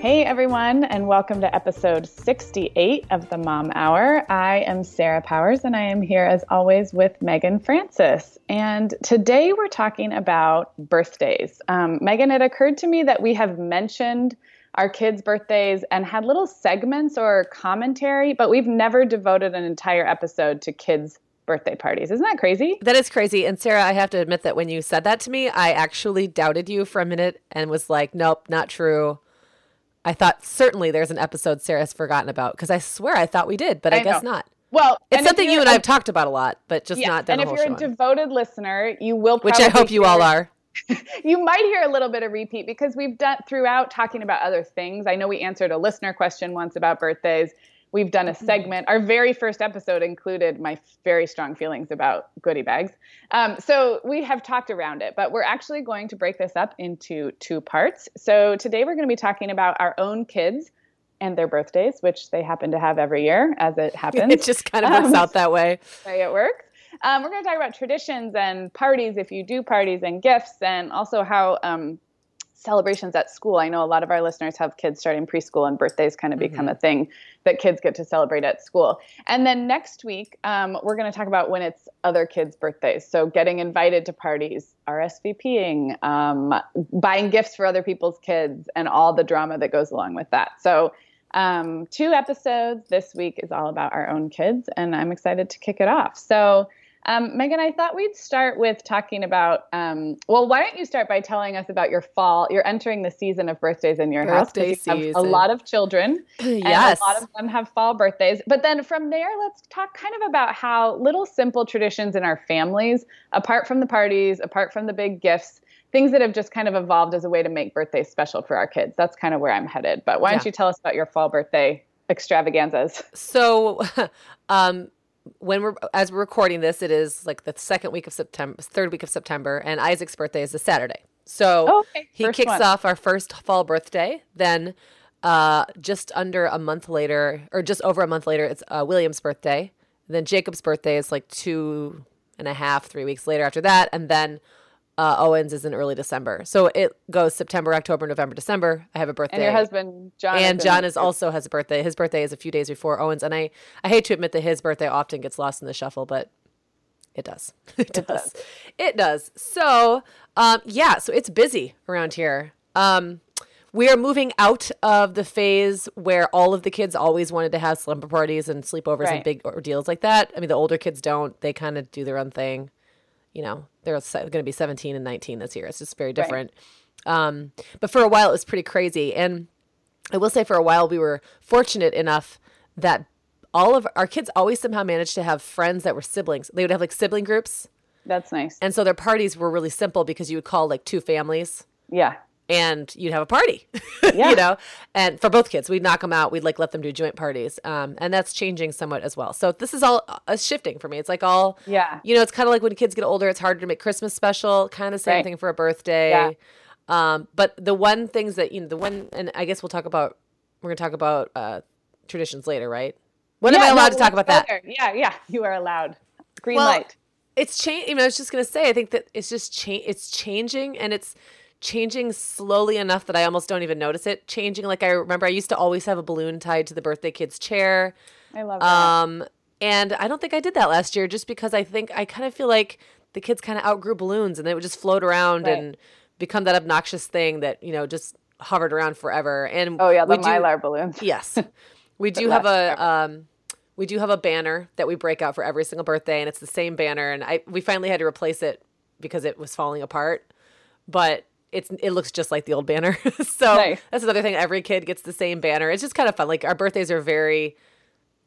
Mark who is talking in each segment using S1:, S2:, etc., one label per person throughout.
S1: Hey everyone, and welcome to episode 68 of the Mom Hour. I am Sarah Powers, and I am here as always with Meagan Francis. And today we're talking about birthdays. Um, Meagan, it occurred to me that we have mentioned our kids' birthdays and had little segments or commentary, but we've never devoted an entire episode to kids' birthday parties. Isn't that crazy?
S2: That is crazy. And Sarah, I have to admit that when you said that to me, I actually doubted you for a minute and was like, nope, not true. I thought certainly there's an episode Sarah's forgotten about because I swear I thought we did, but I, I guess not.
S1: Well,
S2: it's something you and I have talked about a lot, but just yeah, not done.
S1: And if you're a devoted listener, you will.
S2: Which I hope you all are.
S1: you might hear a little bit of repeat because we've done throughout talking about other things. I know we answered a listener question once about birthdays. We've done a mm-hmm. segment. Our very first episode included my very strong feelings about goodie bags. Um, so we have talked around it, but we're actually going to break this up into two parts. So today we're going to be talking about our own kids and their birthdays, which they happen to have every year, as it happens.
S2: it just kind of works um, out that way.
S1: Way it works. Um, we're going to talk about traditions and parties, if you do parties, and gifts, and also how um, celebrations at school. I know a lot of our listeners have kids starting preschool, and birthdays kind of mm-hmm. become a thing that kids get to celebrate at school. And then next week, um, we're going to talk about when it's other kids' birthdays. So getting invited to parties, RSVPing, um, buying gifts for other people's kids, and all the drama that goes along with that. So um, two episodes this week is all about our own kids, and I'm excited to kick it off. So um, Meagan, I thought we'd start with talking about. Um, well, why don't you start by telling us about your fall? You're entering the season of birthdays in your
S2: Birthday
S1: house. You have a lot of children.
S2: yes,
S1: a lot of them have fall birthdays. But then from there, let's talk kind of about how little simple traditions in our families, apart from the parties, apart from the big gifts, things that have just kind of evolved as a way to make birthdays special for our kids. That's kind of where I'm headed. But why don't you tell us about your fall birthday extravaganzas?
S2: So, um, when we're as we're recording this, it is like the second week of September, third week of September, and Isaac's birthday is a Saturday. So
S1: oh, okay.
S2: he kicks one. off our first fall birthday. Then, uh, just under a month later, or just over a month later, it's uh, William's birthday. then Jacob's birthday is like two and a half, three weeks later after that, and then uh, Owens is in early December. So it goes September, October, November, December. I have a birthday.
S1: And your husband, John.
S2: And John is also has a birthday. His birthday is a few days before Owens. And I, I hate to admit that his birthday often gets lost in the shuffle, but it does. It, it does. does. It does. So, um, yeah, so it's busy around here. Um, we are moving out of the phase where all of the kids always wanted to have slumber parties and sleepovers right. and big ordeals like that. I mean, the older kids don't. They kind of do their own thing you know, they're going to be 17 and 19 this year. It's just very different. Right. Um, but for a while, it was pretty crazy. And I will say, for a while, we were fortunate enough that all of our kids always somehow managed to have friends that were siblings. They would have like sibling groups.
S1: That's nice.
S2: And so their parties were really simple because you would call like two families.
S1: Yeah.
S2: And you'd have a party,
S1: Yeah.
S2: you know, and for both kids, we'd knock them out. We'd like let them do joint parties. Um, and that's changing somewhat as well. So this is all uh, shifting for me. It's like all,
S1: Yeah.
S2: you know, it's kind of like when kids get older, it's harder to make Christmas special, kind of same
S1: Right.
S2: thing for a birthday.
S1: Yeah.
S2: Um, but the one things that, you know, the one, and I guess we'll talk about, we're going to talk about uh, traditions later, right? When am I allowed
S1: no,
S2: to talk about that?
S1: there. Yeah, yeah, you are allowed. Green
S2: Well,
S1: light.
S2: it's change. You know, I was just gonna say. I think that it's just change. It's changing, and it's changing slowly enough that I almost don't even notice it changing. Like I remember, I used to always have a balloon tied to the birthday kid's chair.
S1: I love that.
S2: Um, and I don't think I did that last year, just because I think I kind of feel like the kids kind of outgrew balloons, and they would just float around
S1: Right.
S2: and become that obnoxious thing that you know just hovered around forever. And
S1: oh yeah, the
S2: we do-
S1: mylar balloons.
S2: Yes. We do have a um we do have a banner that we break out for every single birthday and it's the same banner and I we finally had to replace it because it was falling apart. But it's it looks just like the old banner. so
S1: Nice.
S2: that's another thing every kid gets the same banner. It's just kind of fun. Like our birthdays are very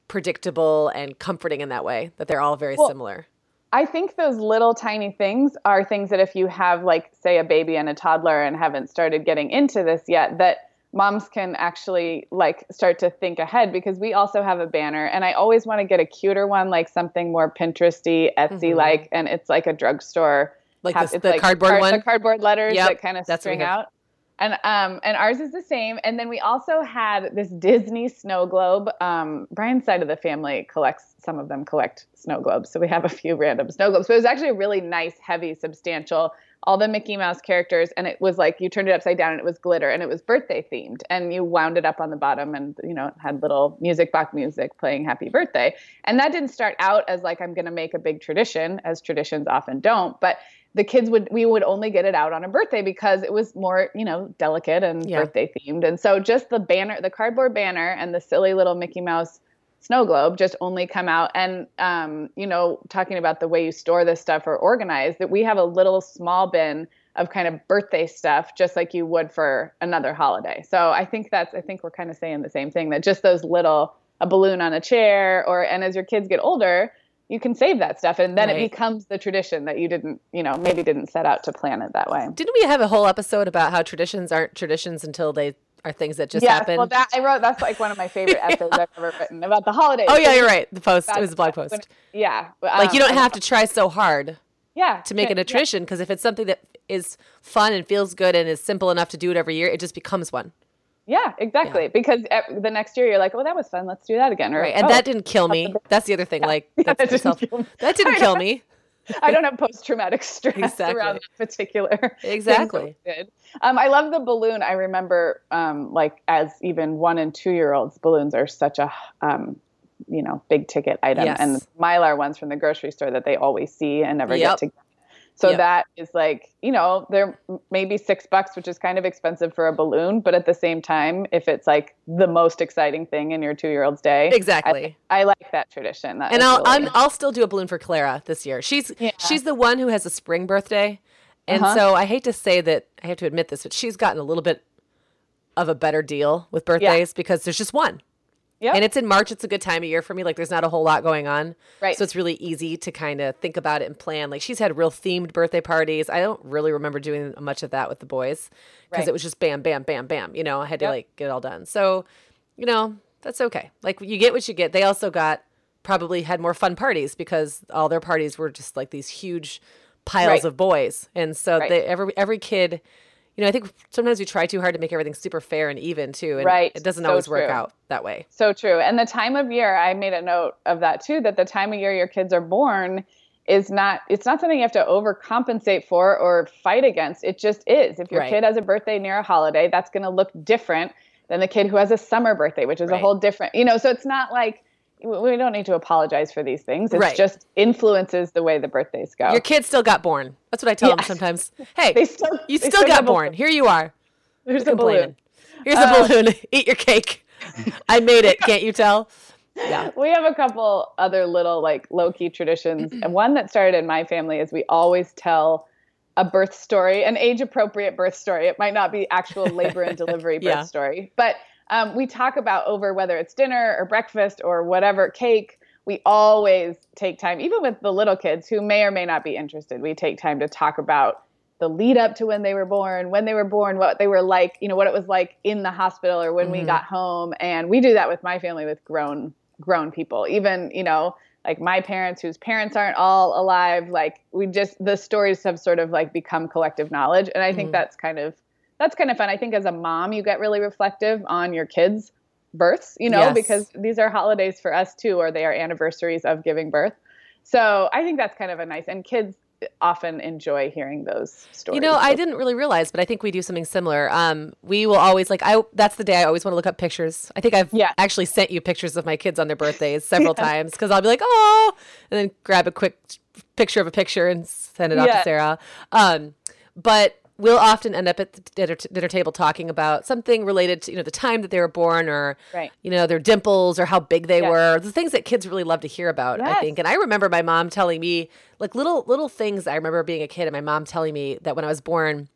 S2: predictable and comforting in that way that they're all very
S1: Well,
S2: similar.
S1: I think those little tiny things are things that if you have like say a baby and a toddler and haven't started getting into this yet that moms can actually like start to think ahead because we also have a banner and I always want to get a cuter one like something more Pinteresty, Etsy like and it's like a drugstore
S2: Mm-hmm. Like
S1: have-
S2: this- the cardboard
S1: card-
S2: one?
S1: the cardboard letters
S2: Yep,
S1: that kind of string out. And um and ours is the same. And then we also had this Disney snow globe. Um, Brian's side of the family collects some of them collect snow globes, so we have a few random snow globes. But it was actually a really nice, heavy, substantial. All the Mickey Mouse characters, and it was like you turned it upside down, and it was glitter, and it was birthday themed, and you wound it up on the bottom, and you know it had little music box music playing Happy Birthday. And that didn't start out as like I'm going to make a big tradition, as traditions often don't, but the kids would we would only get it out on a birthday because it was more you know delicate and
S2: Yeah.
S1: birthday themed. And so just the banner the cardboard banner and the silly little mickey mouse snow globe just only come out. And um, you know talking about the way you store this stuff or organize that we have a little small bin of kind of birthday stuff just like you would for another holiday. So i think that's i think we're kind of saying the same thing that just those little a balloon on a chair or and as your kids get older you can save that stuff and then
S2: Right.
S1: it becomes the tradition that you didn't you know maybe didn't set out to plan it that way
S2: Didn't we have a whole episode about how traditions aren't traditions until they are things that just
S1: yes,
S2: happen?
S1: well that i wrote that's like one of my favorite episodes i've ever written about the holidays
S2: oh yeah, you're right. The post it was a blog
S1: when-
S2: post.
S1: yeah
S2: like you
S1: um,
S2: don't have to try so hard
S1: yeah
S2: to make it a
S1: yeah,
S2: tradition because if it's something that is fun and feels good and is simple enough to do it every year, it just becomes one.
S1: Yeah exactly because e- the next year you're like oh that was fun let's do that again or,
S2: Right. And
S1: "Oh,
S2: that didn't kill me. That's the other thing. Like that's
S1: that didn't kill me.
S2: that didn't
S1: I
S2: kill me.
S1: I don't have post traumatic stress
S2: Exactly.
S1: around that particular
S2: Exactly.
S1: Um, I love the balloon. I remember, um, like as even one and two year olds, balloons are such a, um, you know, big ticket item,
S2: Yes.
S1: and mylar ones from the grocery store that they always see and never
S2: Yep.
S1: get to. So
S2: Yep.
S1: that is like, you know, they're maybe six bucks, which is kind of expensive for a balloon, but at the same time, if it's like the most exciting thing in your two year old's day,
S2: Exactly.
S1: I, I like that tradition. That
S2: and I'll
S1: really-
S2: I'm, I'll still do a balloon for Clara this year. She's
S1: Yeah.
S2: she's the one who has a spring birthday, and
S1: Uh-huh.
S2: so I hate to say that I have to admit this, but she's gotten a little bit of a better deal with birthdays because there's just one,
S1: Yep.
S2: and it's in March. It's a good time of year for me. Like there's not a whole lot going on,
S1: Right.
S2: So it's really easy to kind of think about it and plan. Like she's had real themed birthday parties. I don't really remember doing much of that with the boys because
S1: Right.
S2: it was just bam, bam, bam, bam. You know, I had to like get it all done. So, you know, that's okay. Like you get what you get. They also got probably had more fun parties because all their parties were just like these huge piles
S1: Right.
S2: of boys, and so
S1: Right.
S2: they every every kid. You know, I think sometimes we try too hard to make everything super fair and even too, and
S1: Right.
S2: it doesn't
S1: So
S2: always work out that way.
S1: So true. And the time of year, I made a note of that too, that the time of year your kids are born is not it's not something you have to overcompensate for or fight against. It just is. If your
S2: Right.
S1: kid has a birthday near a holiday, that's going to look different than the kid who has a summer birthday, which is a whole different, you know, so it's not like we don't need to apologize for these things. It
S2: Right.
S1: just influences the way the birthdays go.
S2: Your kid still got born. That's what I tell them sometimes. Hey,
S1: They still-
S2: you still,
S1: still
S2: got born. Here you are.
S1: There's a balloon.
S2: Here's
S1: Uh,
S2: a balloon. Eat your cake. I made it. Can't you tell? Yeah.
S1: we have a couple other little like low key traditions. and one that started in my family is we always tell a birth story, an age appropriate birth story. It might not be actual labor and delivery birth
S2: Yeah.
S1: story, but um, we talk about over whether it's dinner or breakfast or whatever cake. We always take time, even with the little kids who may or may not be interested. We take time to talk about the lead up to when they were born, when they were born, what they were like, you know, what it was like in the hospital or when mm-hmm. we got home. And we do that with my family with grown grown people. Even, you know, like my parents whose parents aren't all alive, like we just the stories have sort of like become collective knowledge. And I mm-hmm. think that's kind of that's kind of fun. I think as a mom you get really reflective on your kids' births, you know, yes. because these are holidays for us too, or they are anniversaries of giving birth. So I think that's kind of a nice and kids often enjoy hearing those stories.
S2: You know, I didn't really realize, but I think we do something similar. Um, we will always like I. That's the day I always want to look up pictures. I think I've yeah. actually sent you pictures of my kids on their birthdays several yeah. times because I'll be like, oh, and then grab a quick picture of a picture and send it off yeah. to Sarah. Um, but we'll often end up at the dinner, dinner, table talking about something related to you know the time that they were born or right. you know their dimples or how big they yes. were the things that kids really love to hear about yes. i think and i remember my mom telling me like little little things i remember being a kid and my mom telling me that when i was born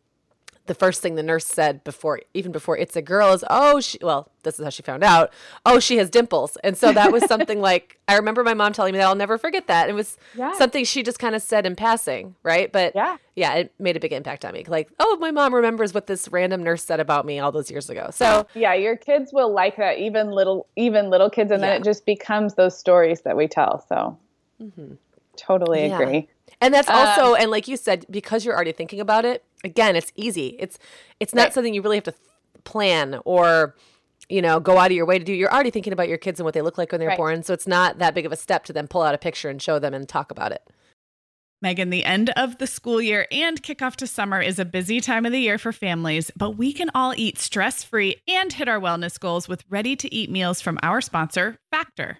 S2: the first thing the nurse said before even before it's a girl is oh she well this is how she found out oh she has dimples and so that was something like i remember my mom telling me that i'll never forget that it was yeah. something she just kind of said in passing right but yeah yeah it made a big impact on me like oh my mom remembers what this random nurse said about me all those years ago so
S1: yeah your kids will like that even little even little kids and yeah. then it just becomes those stories that we tell so mm-hmm. totally yeah. agree
S2: and that's also, um, and like you said, because you're already thinking about it, again, it's easy. It's it's not right. something you really have to plan or you know go out of your way to do. You're already thinking about your kids and what they look like when they're right. born, so it's not that big of a step to then pull out a picture and show them and talk about it.
S3: Meagan, the end of the school year and kickoff to summer is a busy time of the year for families, but we can all eat stress free and hit our wellness goals with ready to eat meals from our sponsor, Factor.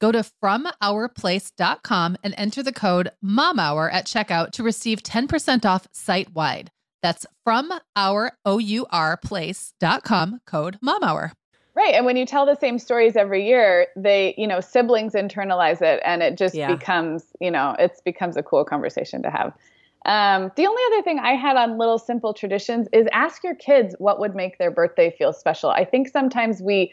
S4: Go to FromOurPlace.com and enter the code MOMHOUR at checkout to receive 10% off site wide. That's from our code MOMHOUR.
S1: Right. And when you tell the same stories every year, they, you know, siblings internalize it and it just yeah. becomes, you know, it becomes a cool conversation to have. Um, the only other thing I had on little simple traditions is ask your kids what would make their birthday feel special. I think sometimes we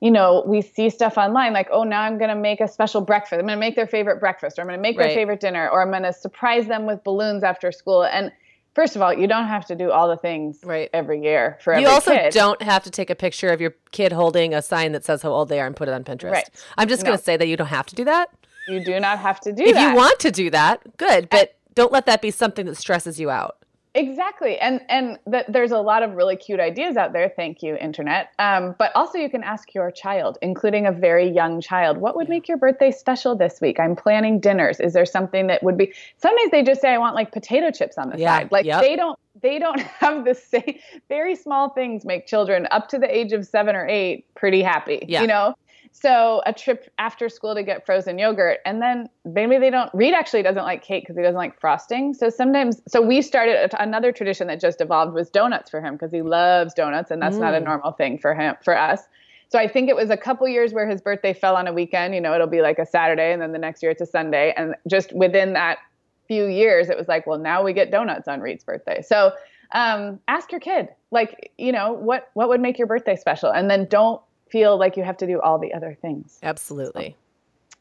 S1: you know, we see stuff online like, oh, now I'm going to make a special breakfast. I'm going to make their favorite breakfast, or I'm going to make right. their favorite dinner, or I'm going to surprise them with balloons after school. And first of all, you don't have to do all the things
S2: Right.
S1: every year for every
S2: You also
S1: kid.
S2: don't have to take a picture of your kid holding a sign that says how old they are and put it on Pinterest.
S1: Right.
S2: I'm just going to say that you don't have to do that.
S1: You do not have to do
S2: If
S1: that.
S2: If you want to do that, good, but don't let that be something that stresses you out.
S1: Exactly, and and th- there's a lot of really cute ideas out there. Thank you, internet. Um, but also, you can ask your child, including a very young child, what would make your birthday special this week? I'm planning dinners. Is there something that would be? Sometimes they just say, I want like potato chips on the
S2: Yeah,
S1: side. Like
S2: yep.
S1: they don't they don't have the same. Very small things make children up to the age of seven or eight pretty happy.
S2: Yeah.
S1: You know. So a trip after school to get frozen yogurt, and then maybe they don't. Reed actually doesn't like cake because he doesn't like frosting. So sometimes, so we started another tradition that just evolved was donuts for him because he loves donuts, and that's not a
S2: Mm.
S1: normal thing for him for us. So I think it was a couple years where his birthday fell on a weekend. You know, it'll be like a Saturday, and then the next year it's a Sunday, and just within that few years, it was like, well, now we get donuts on Reed's birthday. So um, ask your kid, like, you know, what what would make your birthday special, and then don't feel like you have to do all the other things.
S2: Absolutely.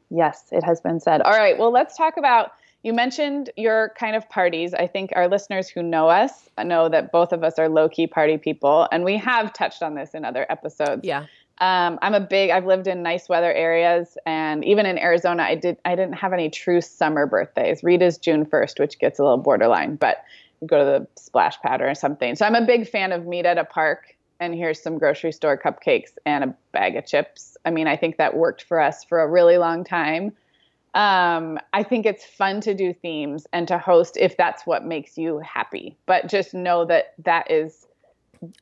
S1: Yes, it has been said. All right, well, let's talk about. You mentioned your kind of parties. I think our listeners who know us know that both of us are low key party people, and we have touched on this in other episodes.
S2: Yeah.
S1: Um, I'm a big. I've lived in nice weather areas, and even in Arizona, I did. I didn't have any true summer birthdays. Rita's June 1st, which gets a little borderline, but you go to the splash pad or something. So I'm a big fan of meet at a park, and here's some grocery store cupcakes and a bag of chips. I mean, I think that worked for us for a really long time. Um, I think it's fun to do themes and to host if that's what makes you happy. But just know that that is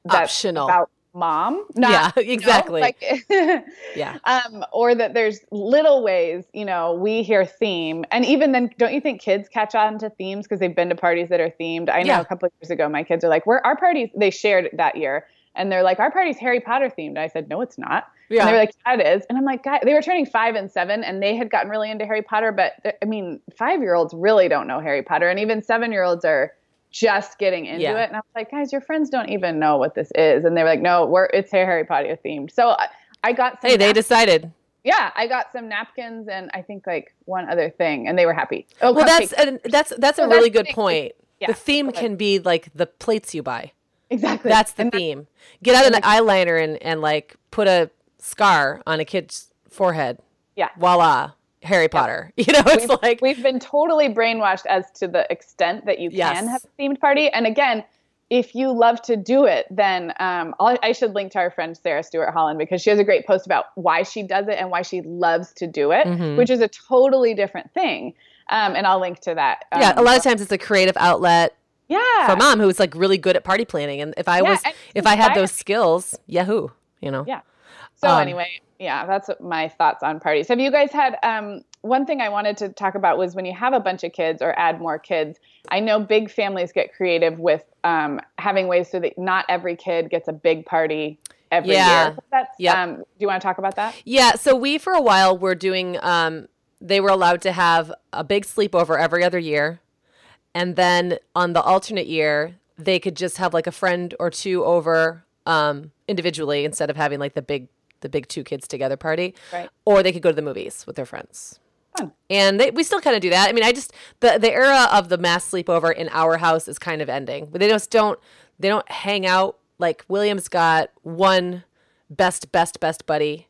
S1: that's
S2: Optional.
S1: about mom. Not,
S2: Yeah,
S1: you know,
S2: exactly.
S1: like,
S2: Yeah.
S1: um, or that there's little ways, you know, we hear theme, and even then, don't you think kids catch on to themes because they've been to parties that are themed? I know
S2: Yeah.
S1: a couple of years ago, my kids are like, "Where our parties?" They shared that year, and they're like, "Our party's Harry Potter themed." I said, "No, it's not."
S2: Yeah.
S1: And they were like, "Yeah, it is." And I'm like, "God," they were turning five and seven, and they had gotten really into Harry Potter, but I mean, five year olds really don't know Harry Potter, and even seven year olds are just getting into
S2: Yeah.
S1: it. And I was like, guys, your friends don't even know what this is, and they were like, "No, we're it's Harry Potter themed." So I, I got some
S2: Hey, they
S1: nap-
S2: decided.
S1: yeah, I got some napkins and I think like one other thing, and they were happy. Oh,
S2: Well, that's and that's that's a really
S1: that's
S2: good
S1: thing.
S2: point.
S1: Yeah,
S2: the theme can be like the plates you buy.
S1: Exactly
S2: That's the
S1: And
S2: theme. Get out an eyeliner and and like put a scar on a kid's forehead.
S1: Yeah.
S2: Voila, Harry Potter. You know, it's
S1: we've,
S2: like
S1: we've been totally brainwashed as to the extent that you
S2: Yes.
S1: can have a themed party. And again, if you love to do it, then um, I'll, I should link to our friend Sarah Stewart Holland because she has a great post about why she does it and why she loves to do it,
S2: Mhm.
S1: which is a totally different thing. Um, and I'll link to that.
S2: yeah.
S1: Um,
S2: A lot of times it's a creative outlet
S1: yeah.
S2: for mom who's like really good at party planning. And if I
S1: Yeah,
S2: was, if I had those skills, Yahoo. You know.
S1: Yeah. So
S2: Um,
S1: anyway, yeah, that's my thoughts on parties. Have you guys had um, one thing I wanted to talk about was when you have a bunch of kids or add more kids. I know big families get creative with um, having ways so that not every kid gets a big party every
S2: Yeah.
S1: year. That's
S2: yeah
S1: um, do you want to talk about that?
S2: Yeah, so we for a while were doing um they were allowed to have a big sleepover every other year. And then on the alternate year, they could just have like a friend or two over um individually instead of having like the big the big two kids together party.
S1: Right.
S2: Or they could go to the movies with their friends.
S1: Fun.
S2: And they, we still kind of do that. I mean, I just the the era of the mass sleepover in our house is kind of ending. They just don't they don't hang out like William's got one best best best buddy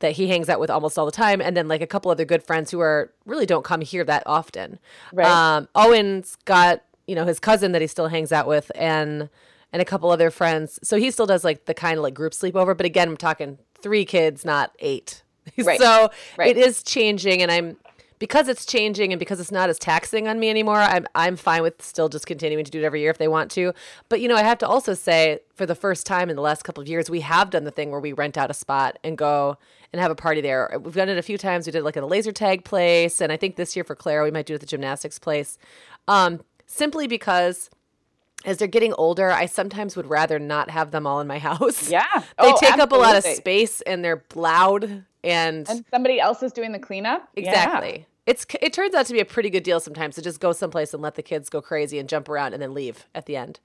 S2: that he hangs out with almost all the time, and then like a couple other good friends who are really don't come here that often.
S1: Right.
S2: Um, Owen's got you know his cousin that he still hangs out with, and and a couple other friends. So he still does like the kind of like group sleepover, but again, I'm talking three kids, not eight.
S1: Right.
S2: so
S1: Right.
S2: it is changing, and I'm because it's changing and because it's not as taxing on me anymore. I'm I'm fine with still just continuing to do it every year if they want to. But you know, I have to also say, for the first time in the last couple of years, we have done the thing where we rent out a spot and go and have a party there. We've done it a few times. We did like at a laser tag place, and I think this year for Clara, we might do it at the gymnastics place. Um, simply because as they're getting older, I sometimes would rather not have them all in my house.
S1: Yeah.
S2: They
S1: Oh,
S2: take up a lot of space and they're loud and,
S1: And somebody else is doing the cleanup.
S2: Exactly. It's it turns out to be a pretty good deal sometimes to just go someplace and let the kids go crazy and jump around and then leave at the end.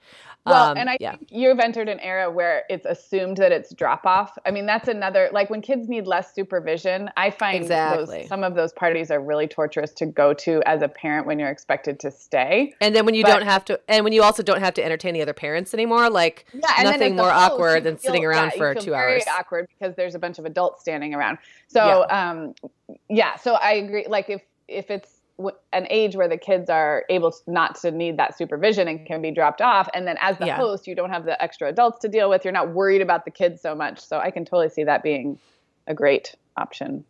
S1: Well,
S2: Um,
S1: and I
S2: yeah.
S1: think you've entered an era where it's assumed that it's drop off. I mean, that's another like when kids need less supervision. I find
S2: Exactly.
S1: those, some of those parties are really torturous to go to as a parent when you're expected to stay.
S2: And then when you
S1: But-
S2: don't have to, and when you also don't have to entertain the other parents anymore, like
S1: Yeah,
S2: nothing more
S1: host,
S2: awkward than sitting around
S1: yeah,
S2: for
S1: feel
S2: two
S1: very
S2: hours.
S1: awkward because there's a bunch of adults standing around. So, um, yeah. So I agree. Like if if it's an age where the kids are able to, not to need that supervision and can be dropped off, and then as the
S2: Yeah.
S1: host, you don't have the extra adults to deal with. You're not worried about the kids so much. So I can totally see that being a great option.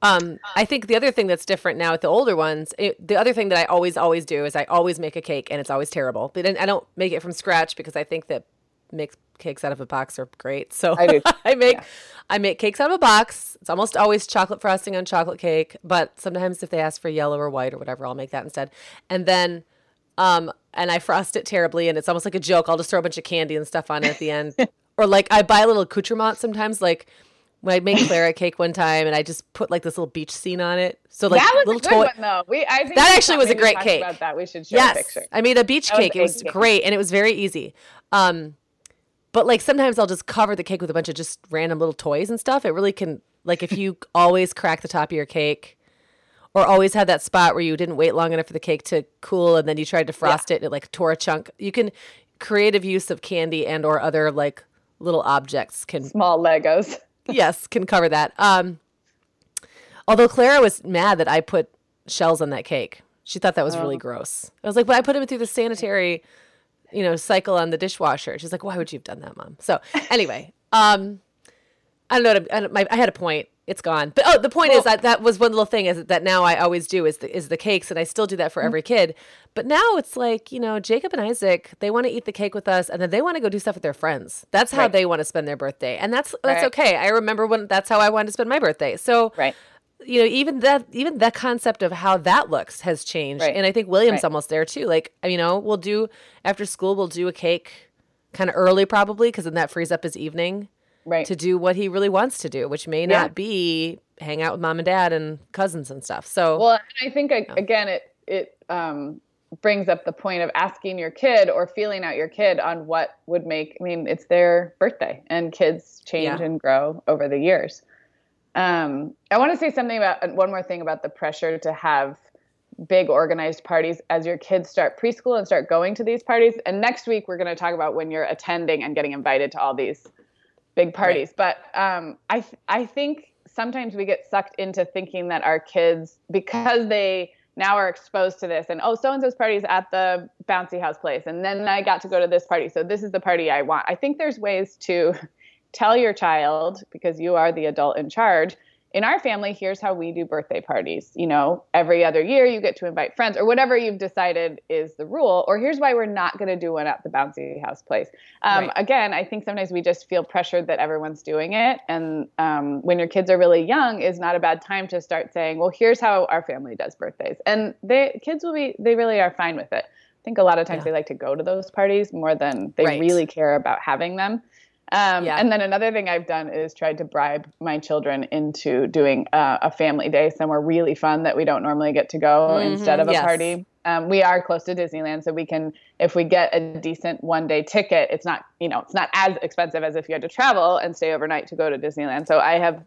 S2: Um, I think the other thing that's different now with the older ones, it, the other thing that I always always do is I always make a cake, and it's always terrible. But then I don't make it from scratch because I think that make cakes out of a box are great. So
S1: I.
S2: I make
S1: Yeah.
S2: I make cakes out of a box. It's almost always chocolate frosting on chocolate cake, but sometimes if they ask for yellow or white or whatever, I'll make that instead. And then um and I frost it terribly and it's almost like a joke. I'll just throw a bunch of candy and stuff on it at the end. or like I buy a little accoutrement sometimes like when I make Clara cake one time and I just put like this little beach scene on it. So like
S1: that was
S2: little
S1: a good
S2: toy
S1: one though. We I think
S2: That actually was a great cake.
S1: About that, we should a
S2: Yes,
S1: picture.
S2: I made a beach
S1: That
S2: cake.
S1: a
S2: It was
S1: cake.
S2: great and it was very easy. Um, but like sometimes I'll just cover the cake with a bunch of just random little toys and stuff. It really can like if you always crack the top of your cake, or always had that spot where you didn't wait long enough for the cake to cool and then you tried to frost it and it like tore a chunk. You can creative use of candy and or other like little objects can
S1: Small Legos.
S2: yes, can cover that. Um, although Clara was mad that I put shells on that cake. She thought that was really gross. I was like, but I put them through the sanitary, you know, cycle on the dishwasher. She's like, why would you have done that, mom? So anyway, um, I don't know. I, don't- my, I had a point. It's gone. But oh, the point is that that was one little thing is that now I always do is the, is the cakes, and I still do that for every kid. But now it's like you know, Jacob and Isaac, they want to eat the cake with us, and then they want to go do stuff with their friends. That's how
S1: Right.
S2: they want to spend their birthday, and that's that's
S1: Right.
S2: okay. I remember when that's how I wanted to spend my birthday. So
S1: Right.
S2: You know, even that even that concept of how that looks has changed.
S1: Right.
S2: And I think William's
S1: Right.
S2: almost there too. Like, you know, we'll do after school, we'll do a cake kind of early probably because then that frees up his evening
S1: Right.
S2: to do what he really wants to do, which may
S1: Yeah.
S2: not be hang out with mom and dad and cousins and stuff. So
S1: Well, I think a- again, it it um, brings up the point of asking your kid or feeling out your kid on what would make. I mean, it's their birthday, and kids change
S2: Yeah.
S1: and grow over the years. Um, I want to say something about uh, one more thing about the pressure to have big organized parties as your kids start preschool and start going to these parties. And next week we're going to talk about when you're attending and getting invited to all these big parties. But um, I th- I think sometimes we get sucked into thinking that our kids because they now are exposed to this and oh so and so's party is at the bouncy house place and then I got to go to this party so this is the party I want. I think there's ways to tell your child because you are the adult in charge in our family here's how we do birthday parties you know every other year you get to invite friends or whatever you've decided is the rule or here's why we're not going to do one at the bouncy house place um,
S2: Right.
S1: again i think sometimes we just feel pressured that everyone's doing it and um, when your kids are really young is not a bad time to start saying well here's how our family does birthdays and they kids will be they really are fine with it i think a lot of times
S2: Yeah.
S1: they like to go to those parties more than they
S2: Right.
S1: really care about having them um,
S2: Yeah.
S1: And then another thing I've done is tried to bribe my children into doing uh, a family day somewhere really fun that we don't normally get to go
S2: Mhm,
S1: instead of a
S2: yes.
S1: party. Um, we are close to Disneyland, so we can, if we get a decent one day ticket, it's not, you know, it's not as expensive as if you had to travel and stay overnight to go to Disneyland. So I have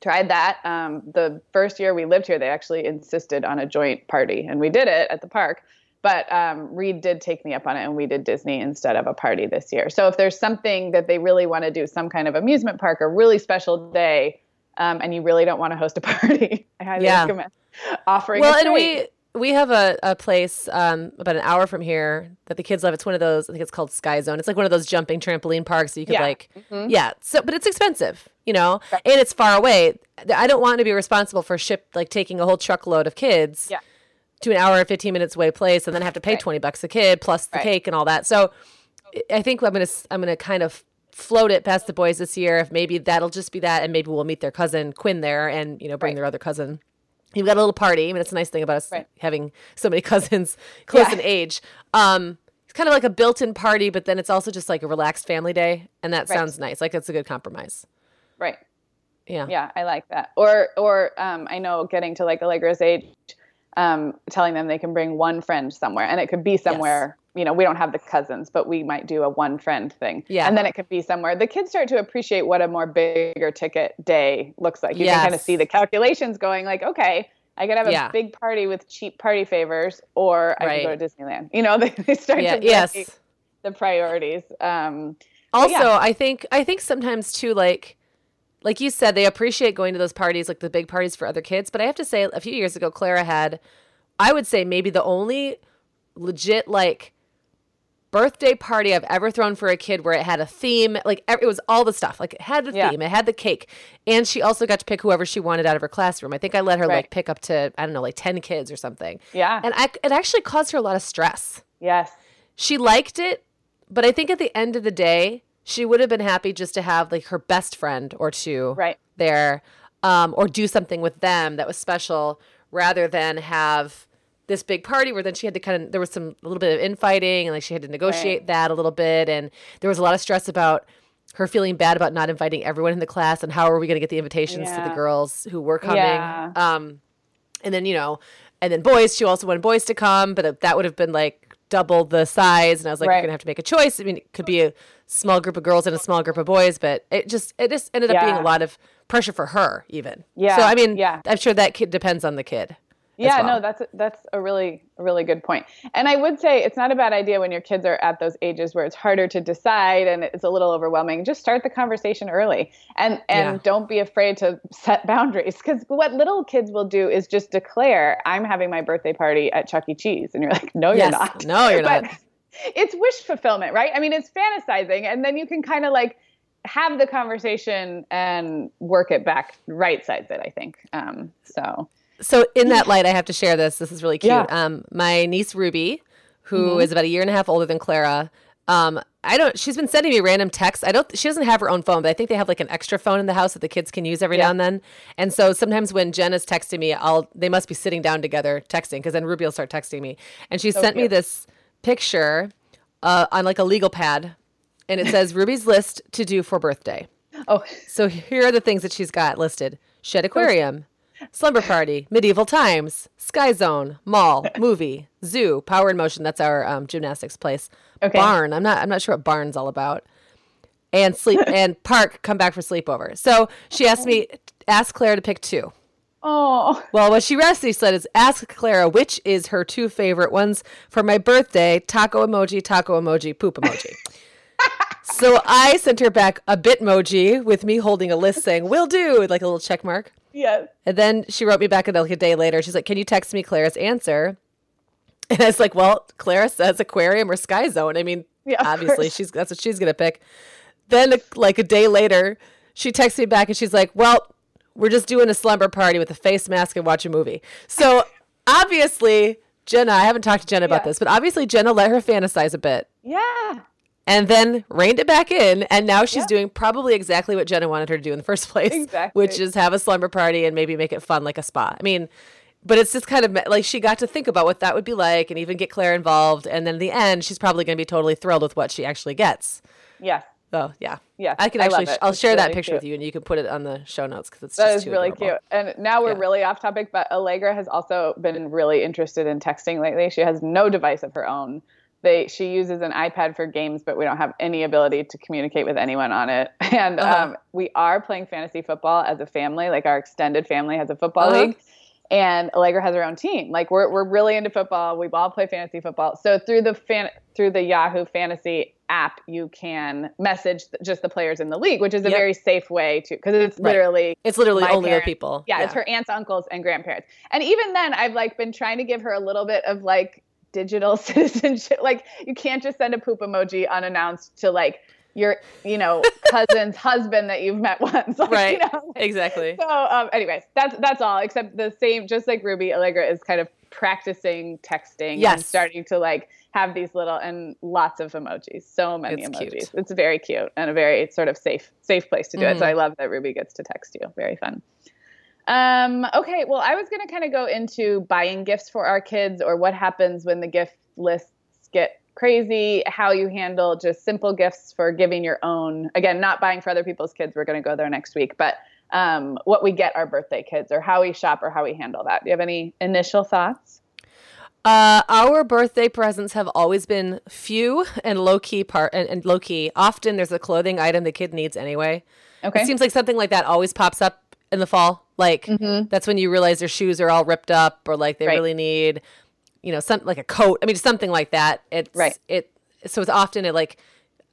S1: tried that. Um, the first year we lived here, they actually insisted on a joint party, and we did it at the park. But um, Reed did take me up on it, and we did Disney instead of a party this year. So if there's something that they really want to do, some kind of amusement park, a really special day, um, and you really don't want to host a party, I highly
S2: Yeah.
S1: recommend offering.
S2: well, and we we have a, a place um, about an hour from here that the kids love. It's one of those. I think it's called Sky Zone. It's like one of those jumping trampoline parks. that you could
S1: Yeah.
S2: like,
S1: Mhm.
S2: yeah. So, but it's expensive, you know, and it's far away. I don't want to be responsible for ship like taking a whole truckload of kids
S1: Yeah.
S2: To an hour and fifteen minutes away place, and then have to pay
S1: Right.
S2: twenty bucks a kid plus the
S1: Right.
S2: cake and all that. So, I think I'm gonna s- I'm gonna kind of float it past the boys this year. If maybe that'll just be that, and maybe we'll meet their cousin Quinn there, and you know bring
S1: Right.
S2: their other cousin. You've got a little party. I mean, it's a nice thing about us having so many cousins close
S1: Yeah.
S2: in age. Um, it's kind of like a built-in party, but then it's also just like a relaxed family day, and that sounds nice. Like it's a good compromise.
S1: right.
S2: Yeah.
S1: Yeah, I like that. Or or um, I know getting to like Allegra's age, um, telling them they can bring one friend somewhere, and it could be somewhere. You know, we don't have the cousins, but we might do a one friend thing.
S2: Yeah.
S1: And then it could be somewhere. The kids start to appreciate what a more bigger ticket day looks like. You can kind of see the calculations going like, okay, I could have a
S2: Yeah.
S1: big party with cheap party favors, or I
S2: Right.
S1: could go to Disneyland. You know, they, they start
S2: Yeah.
S1: to
S2: Yes.
S1: the priorities. Um,
S2: Also,
S1: yeah.
S2: I think I think sometimes too, like like you said, they appreciate going to those parties, like the big parties for other kids. But I have to say, a few years ago, Clara had, I would say, maybe the only legit like birthday party I've ever thrown for a kid where it had a theme. Like it was all the stuff. Like it had the
S1: Yeah.
S2: theme, it had the cake, and she also got to pick whoever she wanted out of her classroom. I think I let her
S1: Right.
S2: like pick up to I don't know, like ten kids or something.
S1: yeah.
S2: And I, it actually caused her a lot of stress
S1: yes.
S2: she liked it, but I think at the end of the day, she would have been happy just to have like her best friend or two
S1: Right.
S2: there, um, or do something with them that was special, rather than have this big party where then she had to kind of there was some a little bit of infighting and like she had to negotiate
S1: Right.
S2: that a little bit, and there was a lot of stress about her feeling bad about not inviting everyone in the class and how are we going to get the invitations to the girls who were coming.
S1: Yeah.
S2: Um, and then you know, and then boys. She also wanted boys to come, but that would have been like double the size. And I was like,
S1: Right.
S2: you're gonna have to make a choice. I mean, it could be a small group of girls and a small group of boys, but it just it just ended up being a lot of pressure for her, even.
S1: Yeah,
S2: So I mean,
S1: yeah.
S2: I'm sure that kid depends on the kid.
S1: Yeah,
S2: well.
S1: no, that's that's a really really good point. And I would say it's not a bad idea when your kids are at those ages where it's harder to decide and it's a little overwhelming. Just start the conversation early, and and
S2: Yeah.
S1: don't be afraid to set boundaries. Because what little kids will do is just declare, "I'm having my birthday party at Chuck E. Cheese," and you're like, "No, you're not."
S2: No, you're
S1: But
S2: not.
S1: It's wish fulfillment, right? I mean, it's fantasizing, and then you can kind of like have the conversation and work it back, right sides it. I think. Um, so
S2: So in that light, I have to share this. This is really cute.
S1: Yeah. Mm-hmm.
S2: Um, my niece Ruby, who is about a year and a half older than Clara, um, I don't. She's been sending me random texts. I don't. She doesn't have her own phone, but I think they have like an extra phone in the house that the kids can use every
S1: Yeah.
S2: now and then. And so sometimes when Jen is texting me, I'll. They must be sitting down together texting because then Ruby will start texting me. And she sent me this picture uh, on like a legal pad, and it says Ruby's list to do for birthday.
S1: oh.
S2: So here are the things that she's got listed: Shedd aquarium, slumber party, medieval times, sky zone, mall, movie, zoo, power and motion. That's our um, gymnastics place.
S1: Okay.
S2: Barn. I'm not. I'm not sure what barn's all about. And sleep and park. Come back for sleepover. So she asked me, ask Claire to pick two.
S1: Oh,
S2: Well, what she actually said is ask Clara which is her two favorite ones for my birthday taco emoji, taco emoji, poop emoji. so I sent her back a bitmoji with me holding a list saying, will do, like a little check mark.
S1: Yes.
S2: And then she wrote me back a, like a day later. She's like, can you text me Clara's answer? And I was like, well, Clara says aquarium or sky zone. I mean,
S1: Yeah,
S2: obviously she's that's what she's gonna pick. Then like a day later, she texts me back and she's like, well, we're just doing a slumber party with a face mask and watch a movie. So obviously, Jenna, I haven't talked to Jenna about
S1: Yeah.
S2: this, but obviously Jenna let her fantasize a bit
S1: Yeah.
S2: And then reined it back in. And now she's
S1: Yeah.
S2: doing probably exactly what Jenna wanted her to do in the first place,
S1: Exactly.
S2: which is have a slumber party and maybe make it fun like a spa. I mean, but it's just kind of like she got to think about what that would be like and even get Claire involved. And then in the end, she's probably going to be totally thrilled with what she actually gets.
S1: Yes.
S2: So yeah,
S1: yeah.
S2: I can
S1: I
S2: actually
S1: it.
S2: I'll
S1: It's
S2: share that picture
S1: cute.
S2: with you, and you can put it on the show notes because it's
S1: That
S2: just
S1: is really
S2: adorable.
S1: cute. And now we're
S2: Yeah.
S1: really off topic, but Allegra has also been really interested in texting lately. She has no device of her own. They she uses an iPad for games, but we don't have any ability to communicate with anyone on it. And
S2: Uh-huh.
S1: um, we are playing fantasy football as a family. Like our extended family has a football
S2: Uh-huh.
S1: league. And Allegra has her own team. Like we're we're really into football. We all play fantasy football. So through the fan through the Yahoo Fantasy app, you can message just the players in the league, which is a
S2: Yep.
S1: very safe way to because it's
S2: Right.
S1: literally
S2: It's literally only
S1: parents-
S2: the people.
S1: yeah, it's her aunts, uncles, and grandparents. And even then, I've like been trying to give her a little bit of like digital citizenship. Like you can't just send a poop emoji unannounced to like your, you know, cousin's husband that you've met once. Like,
S2: Right.
S1: You know?
S2: Exactly.
S1: So, um, anyways, that's that's all. Except the same, just like Ruby, Allegra is kind of practicing texting and starting to like have these little and lots of emojis. So many
S2: It's
S1: emojis.
S2: cute.
S1: It's very cute and a very sort of safe safe place to do it. So
S2: Mhm.
S1: I love that Ruby gets to text you. Very fun. Um, okay, well, I was going to kind of go into buying gifts for our kids or what happens when the gift lists get crazy, how you handle just simple gifts for giving your own. Again, not buying for other people's kids. We're going to go there next week, but um, what we get our birthday kids or how we shop or how we handle that. Do you have any initial thoughts?
S2: Uh, our birthday presents have always been few and low key part and, and low key. Often there's a clothing item the kid needs anyway.
S1: Okay.
S2: It seems like something like that always pops up in the fall. Like
S1: Mhm.
S2: that's when you realize their shoes are all ripped up or like they
S1: Right.
S2: really need, you know, something like a coat. I mean, something like that. It's
S1: Right.
S2: It so it's often a, like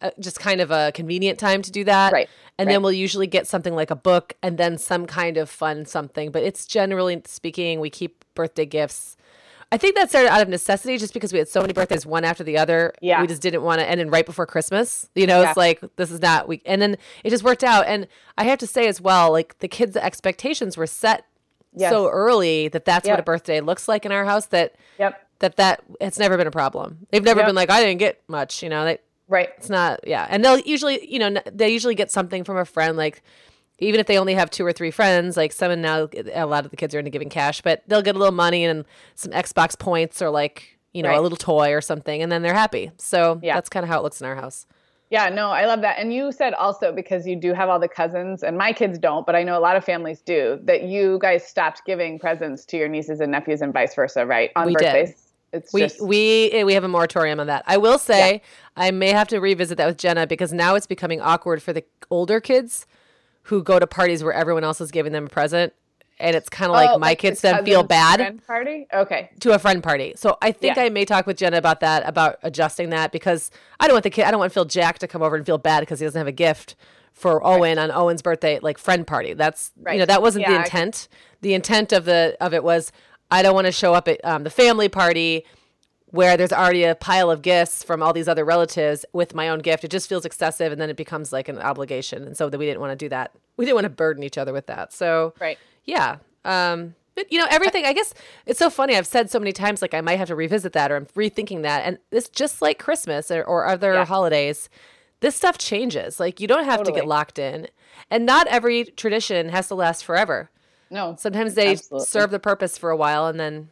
S2: uh, just kind of a convenient time to do that.
S1: Right.
S2: And
S1: Right.
S2: then we'll usually get something like a book and then some kind of fun something. But it's generally speaking, we keep birthday gifts. I think that started out of necessity just because we had so many birthdays one after the other.
S1: Yeah.
S2: We just didn't want to and then right before Christmas. You know,
S1: Yeah.
S2: it's like this is not we and then it just worked out. And I have to say as well, like the kids' expectations were set
S1: Yes.
S2: so early that that's what a birthday looks like in our house that
S1: Yep.
S2: that that it's never been a problem. They've never
S1: Yep.
S2: been like I didn't get much, you know. They,
S1: Right.
S2: it's not yeah and they'll usually you know they usually get something from a friend like even if they only have two or three friends like some and now a lot of the kids are into giving cash but they'll get a little money and some xbox points or like you know a little toy or something and then they're happy so
S1: Yeah.
S2: that's kind of how it looks in our house
S1: Yeah, no, I love that. And you said also because you do have all the cousins, and my kids don't, but I know a lot of families do, that you guys stopped giving presents to your nieces and nephews and vice versa, right? On
S2: We did.
S1: It's
S2: we
S1: just
S2: we eh, we have a moratorium on that i will say i may have to revisit that with jenna because now it's becoming awkward for the older kids who go to parties where everyone else is giving them a present and it's kind of like
S1: Oh,
S2: my
S1: the
S2: kids then feel bad
S1: friend Party? Okay.
S2: to a friend party. So I think
S1: Yeah.
S2: I may talk with Jenna about that, about adjusting that because I don't want the kid, I don't want Phil Jack to come over and feel bad because he doesn't have a gift for Owen on Owen's birthday, like friend party. That's you know that wasn't the
S1: Yeah, I-
S2: intent. The intent of the of it was I don't want to show up at um, the family party where there's already a pile of gifts from all these other relatives with my own gift. It just feels excessive, and then it becomes like an obligation, and so that we didn't want to do that. We didn't want to burden each other with that. So
S1: Right.
S2: yeah. Um, but you know, everything, I guess it's so funny. I've said so many times, like I might have to revisit that or I'm rethinking that. And it's just like Christmas or, or other
S1: Yeah.
S2: holidays. This stuff changes. Like you don't have to get locked in. And not every tradition has to last forever.
S1: No.
S2: Sometimes they
S1: Absolutely.
S2: serve the purpose for a while and then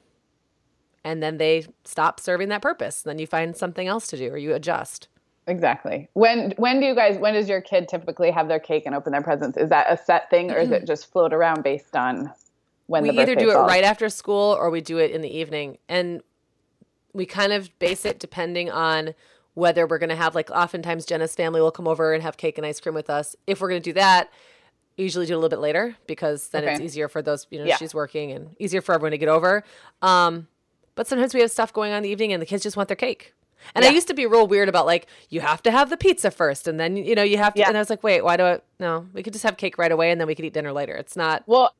S2: and then they stop serving that purpose. Then you find something else to do or you adjust.
S1: Exactly. When when do you guys when does your kid typically have their cake and open their presents? Is that a set thing or is it just float around based on when
S2: we
S1: the
S2: either do it right after school or we do it in the evening and we kind of base it depending on whether we're going to have like oftentimes jenna's family will come over and have cake and ice cream with us if we're going to do that usually do it a little bit later because then it's easier for those you know
S1: Yeah.
S2: she's working and easier for everyone to get over um, but sometimes we have stuff going on in the evening and the kids just want their cake and I used to be real weird about like you have to have the pizza first and then you know you have to
S1: Yeah.
S2: and I was like wait why do I no we could just have cake right away and then we could eat dinner later it's not
S1: Well,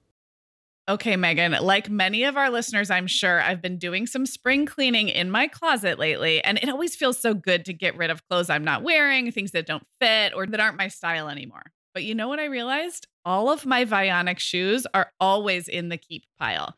S3: Okay, Meagan, like many of our listeners, I'm sure I've been doing some spring cleaning in my closet lately, and it always feels so good to get rid of clothes I'm not wearing, things that don't fit or that aren't my style anymore. But you know what I realized? All of my Vionic shoes are always in the keep pile.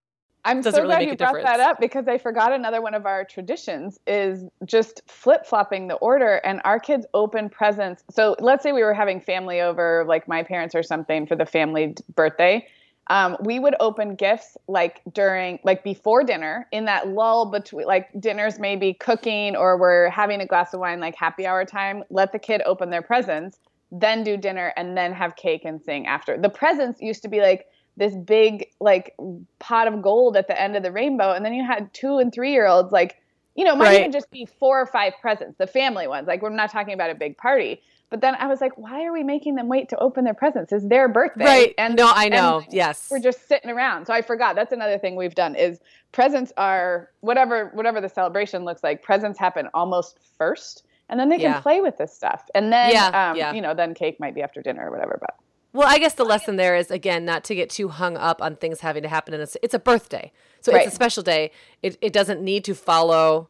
S1: I'm
S2: Doesn't
S1: so
S2: really
S1: glad you brought
S2: difference.
S1: that up because I forgot another one of our traditions is just flip flopping the order and our kids open presents. So let's say we were having family over, like my parents or something, for the family birthday. Um, we would open gifts like during, like before dinner, in that lull between, like dinner's maybe cooking or we're having a glass of wine, like happy hour time. Let the kid open their presents, then do dinner, and then have cake and sing after. The presents used to be like this big like pot of gold at the end of the rainbow and then you had two and three year olds like you know it might
S2: Right.
S1: even just be four or five presents the family ones like we're not talking about a big party but then i was like why are we making them wait to open their presents it's their birthday
S2: Right.
S1: and
S2: no, I
S1: and
S2: know. yes.
S1: we're just sitting around so i forgot that's another thing we've done is presents are whatever whatever the celebration looks like presents happen almost first and then they can
S2: Yeah.
S1: play with this stuff and then
S2: Yeah,
S1: um,
S2: yeah.
S1: you know then cake might be after dinner or whatever but
S2: Well, I guess the lesson there is again not to get too hung up on things having to happen in a. s- It's a birthday, so
S1: Right.
S2: it's a special day. It it doesn't need to follow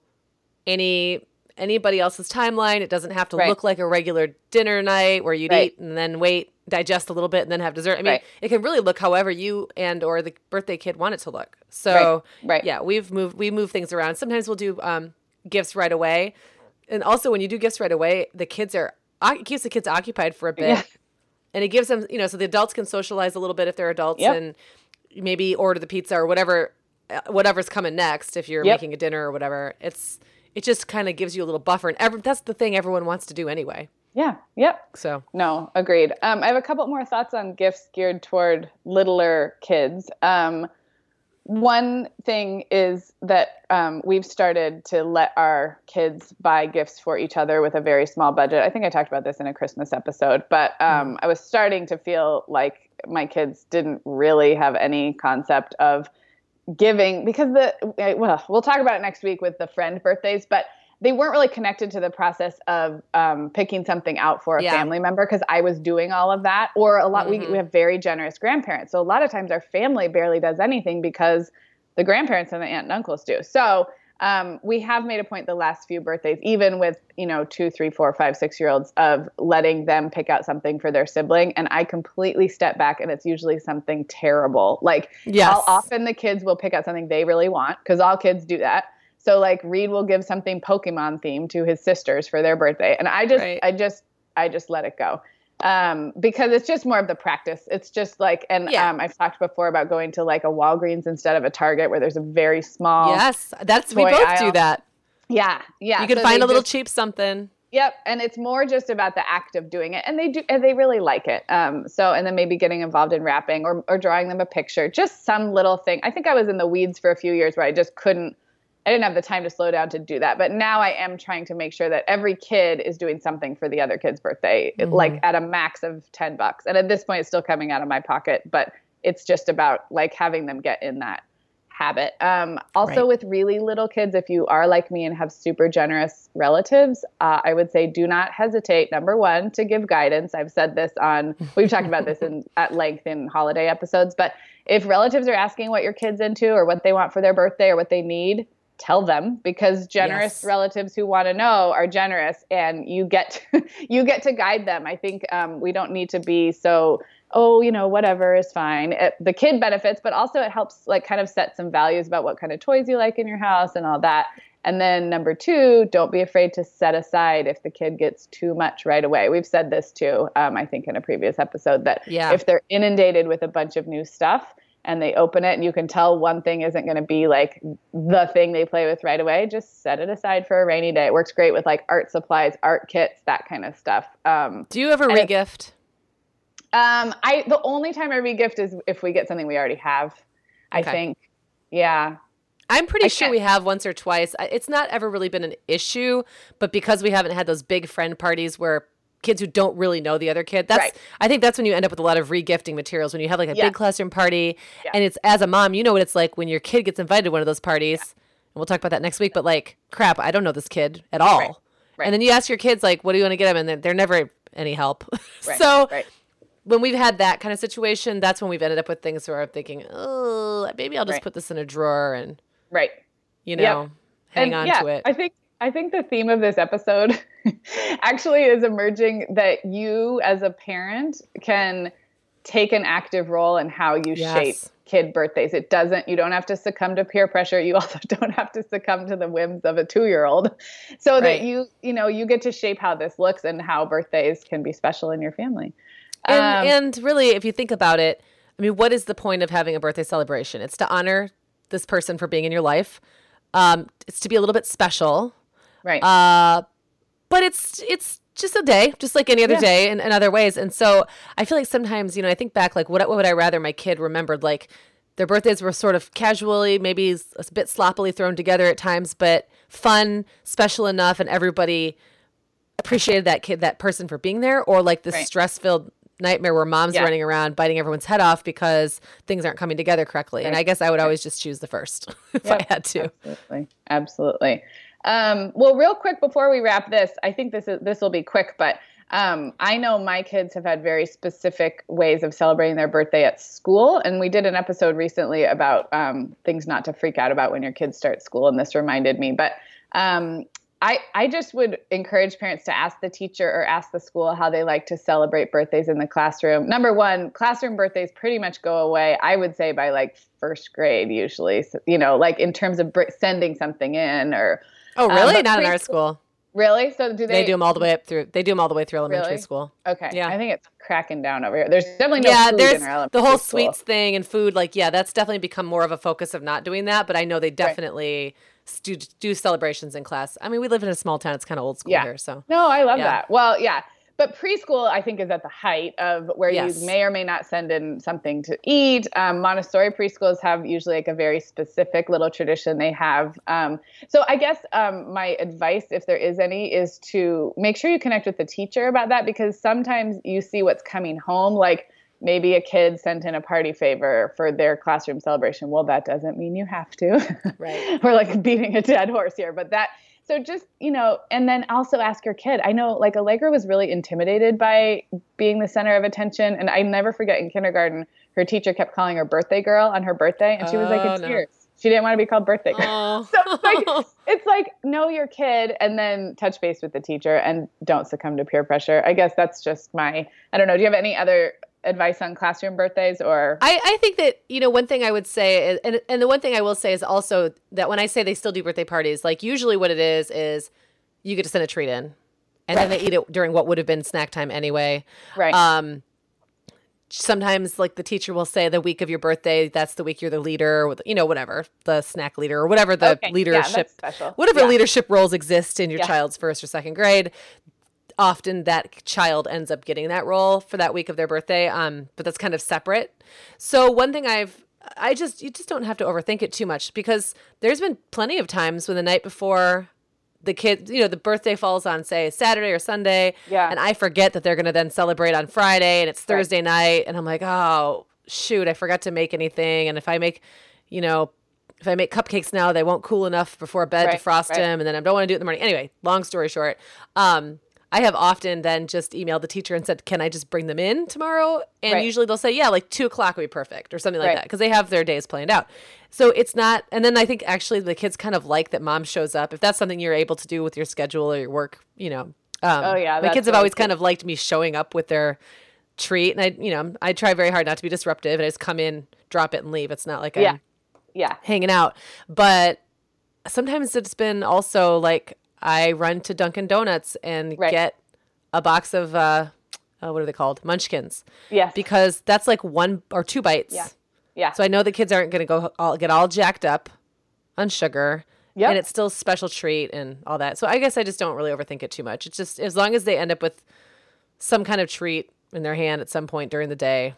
S2: any anybody else's timeline. It doesn't have to
S1: Right.
S2: look like a regular dinner night where you'd
S1: Right.
S2: eat and then wait, digest a little bit, and then have dessert. I mean, it can really look however you and or the birthday kid want it to look. So
S1: right.
S2: yeah, we've moved we move things around. Sometimes we'll do um, gifts right away, and also when you do gifts right away, the kids are it keeps the kids occupied for a bit
S1: Yeah.
S2: And it gives them you know so the adults can socialize a little bit if they're adults
S1: Yep.
S2: and maybe order the pizza or whatever uh, whatever's coming next if you're
S1: Yep.
S2: making a dinner or whatever it's it just kind of gives you a little buffer and every, that's the thing everyone wants to do anyway
S1: yeah yep
S2: so
S1: No, agreed. Um, I have a couple more thoughts on gifts geared toward littler kids. Um, one thing is that um, we've started to let our kids buy gifts for each other with a very small budget. I think I talked about this in a Christmas episode, but um, I was starting to feel like my kids didn't really have any concept of giving because the well we'll talk about it next week with the friend birthdays but they weren't really connected to the process of um, picking something out for a
S2: Yeah.
S1: family member because i was doing all of that or a lot we,
S2: Mhm.
S1: we have very generous grandparents so a lot of times our family barely does anything because the grandparents and the aunt and uncles do so um, we have made a point the last few birthdays even with you know two three four five six year olds of letting them pick out something for their sibling and i completely step back and it's usually something terrible like
S2: yes
S1: I'll, often the kids will pick out something they really want because all kids do that. So like Reed will give something Pokemon themed to his sisters for their birthday, and I just
S2: Right.
S1: I just I just let it go um, because it's just more of the practice. It's just like and
S2: Yeah.
S1: um, I've talked before about going to like a Walgreens instead of a Target where there's a very small
S2: yes that's we both do that
S1: yeah yeah
S2: you can
S1: so
S2: find a little
S1: just-
S2: cheap something
S1: Yep, and it's more just about the act of doing it, and they do, and they really like it. Um, so, and then maybe getting involved in wrapping or or drawing them a picture, just some little thing. I think I was in the weeds for a few years where I just couldn't, I didn't have the time to slow down to do that. But now I am trying to make sure that every kid is doing something for the other kid's birthday,
S2: Mhm.
S1: like at a max of ten bucks. And at this point, it's still coming out of my pocket, but it's just about like having them get in that habit. Um, also,
S4: Right.
S1: with really little kids, if you are like me and have super generous relatives, uh, I would say do not hesitate. Number one, to give guidance. I've said this on, we've talked about this in, at length in holiday episodes, but if relatives are asking what your kid's into or what they want for their birthday or what they need, tell them because generous
S2: Yes.
S1: relatives who want to know are generous and you get you get to guide them i think um, we don't need to be so oh you know whatever is fine it, the kid benefits but also it helps like kind of set some values about what kind of toys you like in your house and all that and then number two don't be afraid to set aside if the kid gets too much right away we've said this too um, i think in a previous episode that
S2: Yeah.
S1: if they're inundated with a bunch of new stuff and they open it and you can tell one thing isn't going to be like the thing they play with right away just set it aside for a rainy day it works great with like art supplies art kits that kind of stuff um,
S2: do you ever regift
S1: um, I the only time I regift is if we get something we already have. I think, yeah.
S2: I'm pretty
S1: I
S2: sure
S1: can't-
S2: we have once or twice. It's not ever really been an issue, but because we haven't had those big friend parties where kids who don't really know the other kid, that's
S1: Right.
S2: I think that's when you end up with a lot of regifting materials when you have like a
S1: Yeah.
S2: big classroom party
S1: Yeah.
S2: and it's as a mom, you know what it's like when your kid gets invited to one of those parties. And we'll talk about that next week, but like, crap, I don't know this kid at all.
S1: Right. Right.
S2: And then you ask your kids like, what do you want to get them? And they're, they're never any help. So when we've had that kind of situation, that's when we've ended up with things where I'm thinking, oh, maybe I'll just put this in a drawer and
S1: Right.
S2: you know hang
S1: And,
S2: on
S1: yeah,
S2: to it.
S1: I think I think the theme of this episode actually is emerging that you as a parent can take an active role in how you shape kid birthdays. It doesn't you don't have to succumb to peer pressure. You also don't have to succumb to the whims of a 2-year-old. So
S2: Right.
S1: that you you know, you get to shape how this looks and how birthdays can be special in your family.
S2: and,
S1: Um,
S2: and really, if you think about it, I mean, what is the point of having a birthday celebration? It's to honor this person for being in your life. Um, it's to be a little bit special,
S1: right.
S2: uh, but it's it's just a day, just like any other
S1: Yeah.
S2: day in, in other ways. And so I feel like sometimes, you know, I think back like, what, what would I rather my kid remembered? Like their birthdays were sort of casually, maybe a bit sloppily thrown together at times, but fun, special enough, and everybody appreciated that kid, that person for being there, or like this
S1: Right.
S2: stress filled nightmare where mom's
S1: Yeah.
S2: running around biting everyone's head off because things aren't coming together correctly. And I guess I would always just choose the first if I had to.
S1: Absolutely. Absolutely. Um, well, real quick before we wrap this, I think this is this will be quick, but um, I know my kids have had very specific ways of celebrating their birthday at school, and we did an episode recently about um, things not to freak out about when your kids start school, and this reminded me. But um, I I just would encourage parents to ask the teacher or ask the school how they like to celebrate birthdays in the classroom. Number one, classroom birthdays pretty much go away. I would say by like first grade usually. So, you know, like in terms of br- sending something in or
S2: Oh, um, really?
S1: but
S2: Not in our school.
S1: really. So do
S2: They,
S1: they?
S2: do them all the way up through. They do them all the way through elementary
S1: Really?
S2: school.
S1: Okay.
S2: Yeah.
S1: I think it's cracking down over here. There's definitely no
S2: yeah,
S1: food
S2: there's the whole
S1: school.
S2: sweets thing and food. Like, yeah, that's definitely become more of a focus of not doing that. But I know they definitely s- do, do celebrations in class. I mean, we live in a small town. It's kind of old school
S1: Yeah.
S2: here, so
S1: No, I love
S2: Yeah.
S1: that. Well, yeah. But preschool, I think, is at the height of where
S2: Yes.
S1: you may or may not send in something to eat. Um, Montessori preschools have usually like a very specific little tradition they have. Um, so I guess um, my advice, if there is any, is to make sure you connect with the teacher about that because sometimes you see what's coming home. Like maybe a kid sent in a party favor for their classroom celebration. Well, that doesn't mean you have to.
S2: Right.
S1: We're like beating a dead horse here, but that so just you know and then also ask your kid. I know like allegra was really intimidated by being the center of attention and i never forget in kindergarten her teacher kept calling her birthday girl on her birthday and she was like
S2: Oh,
S1: in
S2: no.
S1: tears. She didn't want to be called birthday girl.
S2: Oh.
S1: so it's like it's like know your kid and then touch base with the teacher and don't succumb to peer pressure. I guess that's just my i don't know. Do you have any other advice on classroom birthdays or
S2: I, I think that you know one thing I would say is, and and the one thing I will say is also that when I say they still do birthday parties, like usually what it is is you get to send a treat in, and then they eat it during what would have been snack time anyway.
S1: right
S2: Um, sometimes like the teacher will say the week of your birthday, that's the week you're the leader, you know whatever the snack leader or whatever the
S1: Okay,
S2: leadership,
S1: special.
S2: whatever
S1: Yeah.
S2: leadership roles exist in your
S1: Yeah.
S2: child's first or second grade. Often that child ends up getting that role for that week of their birthday, um, but that's kind of separate. So one thing I've I just you just don't have to overthink it too much because there's been plenty of times when the night before the kid, you know, the birthday falls on say Saturday or Sunday,
S1: Yeah.
S2: and I forget that they're going to then celebrate on Friday and it's
S1: Right.
S2: Thursday night and I'm like, "Oh, shoot, I forgot to make anything." And if I make, you know, if I make cupcakes now, they won't cool enough before bed to frost
S1: right.
S2: them and then I don't want to do it in the morning. Anyway, long story short, um I have often then just emailed the teacher and said, "Can I just bring them in tomorrow?" And
S1: Right.
S2: usually they'll say, "Yeah, like two o'clock would be perfect," or something like
S1: Right.
S2: that, because they have their days planned out. So it's not. And then I think actually the kids kind of like that mom shows up. If that's something you're able to do with your schedule or your work, you know. Um,
S1: Oh, yeah,
S2: my kids have
S1: always
S2: kind of liked me showing up with their treat, and I, you know, I try very hard not to be disruptive, and I just come in, drop it, and leave. It's not like
S1: Yeah.
S2: I'm
S1: yeah
S2: hanging out. But sometimes it's been also like I run to Dunkin' Donuts and
S1: Right.
S2: get a box of uh, uh, what are they called? Munchkins.
S1: yes
S2: Because that's like one or two bites.
S1: Yeah. yeah
S2: So I know the kids aren't going to go all, get all jacked up on sugar.
S1: Yep.
S2: And it's still a special treat and all that. So I guess I just don't really overthink it too much. It's just as long as they end up with some kind of treat in their hand at some point during the day,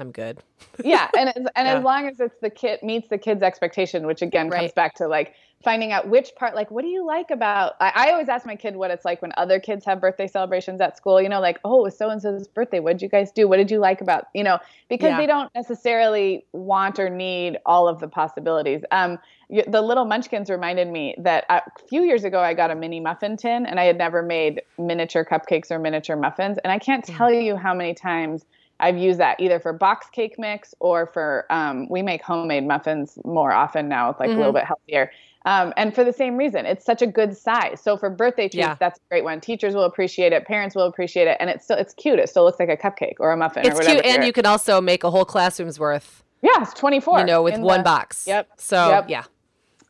S2: I'm good.
S1: yeah, and it's, and
S2: Yeah.
S1: as long as it's the kid meets the kid's expectation, which again comes back to like finding out which part, like, what do you like about? I, I always ask my kid what it's like when other kids have birthday celebrations at school. You know, like, oh, it was so and so's birthday. What did you guys do? What did you like about? You know, because
S2: Yeah.
S1: they don't necessarily want or need all of the possibilities. Um, the little Munchkins reminded me that a few years ago I got a mini muffin tin, and I had never made miniature cupcakes or miniature muffins, and I can't tell you how many times. I've used that either for box cake mix or for um, we make homemade muffins more often now, with like a
S2: Mm-hmm.
S1: little bit healthier. Um, and for the same reason, it's such a good size. So for birthday treats,
S2: Yeah.
S1: that's a great one. Teachers will appreciate it, parents will appreciate it, and it's still it's cute. It still looks like a cupcake or a muffin or
S2: It's
S1: whatever.
S2: cute, and
S1: you're-
S2: can also make a whole classroom's worth,
S1: yeah, it's twenty four.
S2: you know, with one box.
S1: Yep.
S2: So
S1: Yep.
S2: yeah,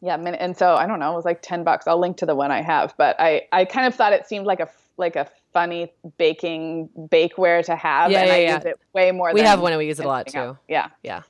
S1: Yeah, and so I don't know, it was like ten bucks. I'll link to the one I have, but I I kind of thought it seemed like a like a funny baking bakeware to have,
S2: Yeah,
S1: and
S2: yeah,
S1: I
S2: yeah.
S1: use it way more. Than we
S2: have one and we use it a lot too.
S1: else. Yeah.
S2: Yeah.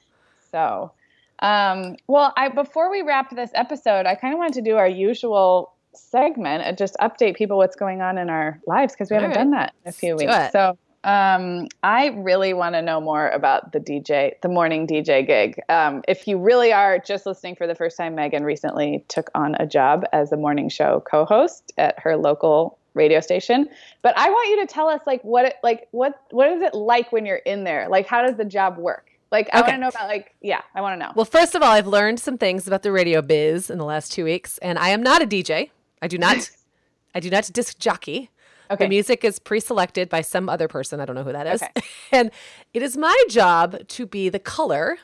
S1: So, um, well, I before we wrap this episode, I kind of wanted to do our usual segment and just update people what's going on in our lives because we haven't
S2: All
S1: done that in a few
S2: do
S1: weeks. So, um, I really want to know more about the DJ, the morning DJ gig. Um, if you really are just listening for the first time, Meagan recently took on a job as a morning show co-host at her local radio station. But I want you to tell us like what it like what what is it like when you're in there? Like how does the job work? Like I
S2: Okay.
S1: want to know about like yeah, I want to know.
S2: Well, first of all, I've learned some things about the radio biz in the last two weeks, and I am not a DJ. I do not, I do not disc jockey.
S1: Okay.
S2: The music is pre-selected by some other person. I don't know who that is,
S1: Okay.
S2: and it is my job to be the color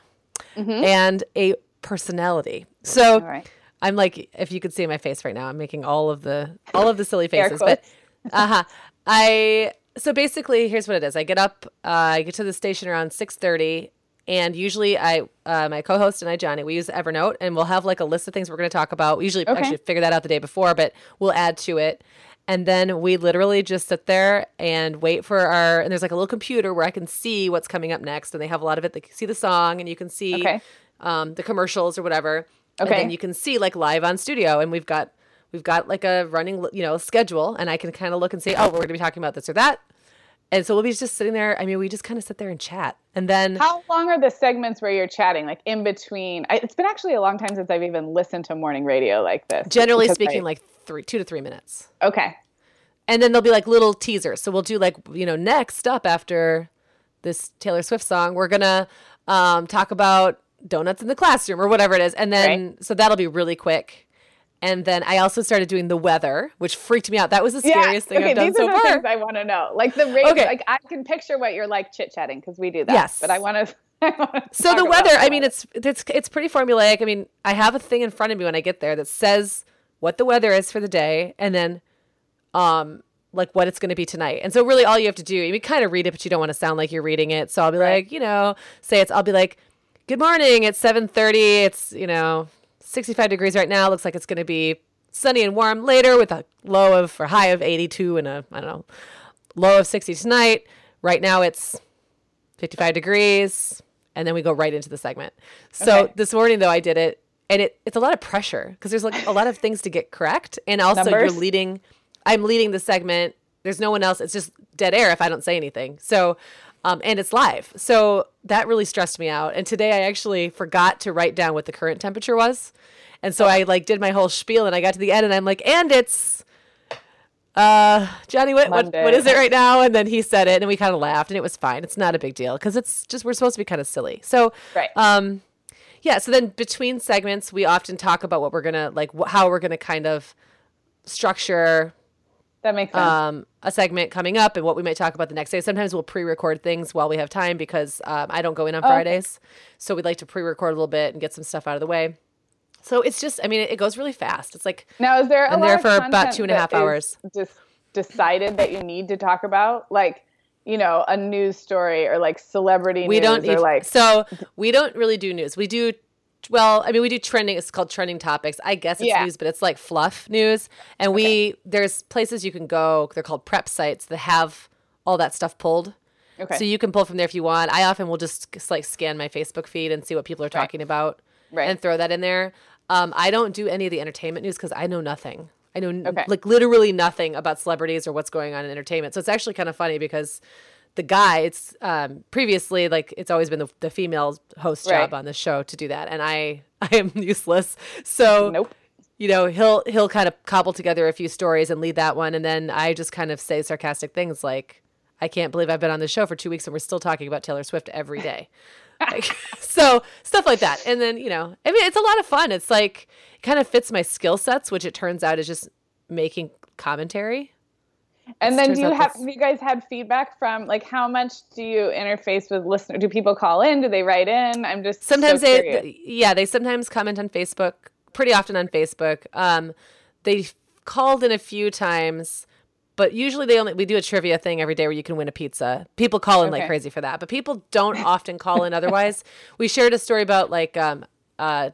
S2: and a personality. So
S1: Mm-hmm. All right.
S2: I'm like, if you could see my face right now, I'm making all of the all of the silly faces. But uh huh. I so basically, here's what it is. I get up, uh, I get to the station around six thirty, and usually I, uh, my co-host and I, Jonny, we use Evernote, and we'll have like a list of things we're going to talk about. We usually
S1: Okay.
S2: actually figure that out the day before, but we'll add to it. And then we literally just sit there and wait for our. And there's like a little computer where I can see what's coming up next, and they have a lot of it. They can see the song, and you can see
S1: Okay.
S2: um, the commercials or whatever. And
S1: Okay.
S2: then you can see like live on studio, and we've got we've got like a running you know schedule, and I can kind of look and say, oh, we're going to be talking about this or that. And so we'll be just sitting there. I mean, we just kind of sit there and chat, and then
S1: How long are the segments where you're chatting, like in between? I, it's been actually a long time since I've even listened to morning radio like this.
S2: generally speaking,
S1: I-
S2: like three, two to three minutes.
S1: okay,
S2: and then there'll be like little teasers. So we'll do like you know next up after this Taylor Swift song, we're gonna um, talk about donuts in the classroom or whatever it is, and then so that'll be really quick. And then I also started doing the weather, which freaked me out. That was the scariest thing
S1: okay,
S2: I've done so far.
S1: things I want to know. Like the radio,
S2: Okay.
S1: like I can picture what you're like chit chatting because we do that.
S2: Yes.
S1: but I want to.
S2: So the weather, I mean, it's it's it's pretty formulaic. I mean, I have a thing in front of me when I get there that says what the weather is for the day, and then, um, like what it's going to be tonight. And so really, all you have to do, you kind of read it, but you don't want to sound like you're reading it. So I'll be
S1: Right.
S2: like, you know, say it's, I'll be like, good morning. It's seven thirty. It's you know, sixty five degrees right now. Looks like it's going to be sunny and warm later with a low of or high of eighty two and a I don't know, low of sixty tonight. Right now it's 55 degrees and then we go right into the segment so
S1: Okay.
S2: this morning though i did it and it, it's a lot of pressure because there's like a lot of things to get correct and also
S1: Numbers?
S2: you're leading i'm leading the segment there's no one else it's just dead air if i don't say anything so um, and it's live so that really stressed me out and today i actually forgot to write down what the current temperature was and so i like did my whole spiel and i got to the end and i'm like and it's uh, Jonny, what, what, what is it right now? And then he said it, and we kind of laughed, and it was fine. It's not a big deal because it's just we're supposed to be kind of silly. So,
S1: Right.
S2: um, yeah. So then between segments, we often talk about what we're gonna like, wh- how we're gonna kind of structure
S1: that makes sense.
S2: um, a segment coming up and what we might talk about the next day. Sometimes we'll pre-record things while we have time because um, I don't go in on
S1: Oh, okay.
S2: Fridays, so we'd like to pre-record a little bit and get some stuff out of the way. So it's just, I mean, it, it goes really fast. It's like
S1: now, is there a
S2: I'm there for about two and a half hours.
S1: Just decided that you need to talk about, like you know, a news story or like celebrity
S2: we
S1: news
S2: don't
S1: or like
S2: so we don't really do news we do well i mean we do trending it's called trending topics. I guess it's
S1: Yeah.
S2: news but it's like fluff news. And we there's places you can go they're called prep sites that have all that stuff pulled.
S1: Okay,
S2: so you can pull from there if you want. I often will just s- like scan my facebook feed and see what people are talking about
S1: Right.
S2: and throw that in there. Um, i don't do any of the entertainment news because i know nothing. I know n-
S1: Okay.
S2: like literally nothing about celebrities or what's going on in entertainment. So it's actually kind of funny because the guy. It's um, previously like it's always been the, the female host
S1: Right.
S2: job on the show to do that, and I I am useless. So
S1: Nope.
S2: you know he'll he'll kind of cobble together a few stories and lead that one, and then I just kind of say sarcastic things like, "I can't believe I've been on the show for two weeks and we're still talking about Taylor Swift every day." like, so stuff like that, and then you know, I mean, it's a lot of fun. It's like it kind of fits my skill sets, which it turns out is just making commentary.
S1: And then do you have, have you guys had feedback from like how much do you interface with listeners? Do people call in? Do they write in? I'm just so
S2: sometimes they th- yeah they sometimes comment on facebook pretty often on facebook um they called in a few times but usually they only we do a trivia thing every day where you can win a pizza people call in like crazy for that but people don't often call in otherwise we shared a story about like um uh,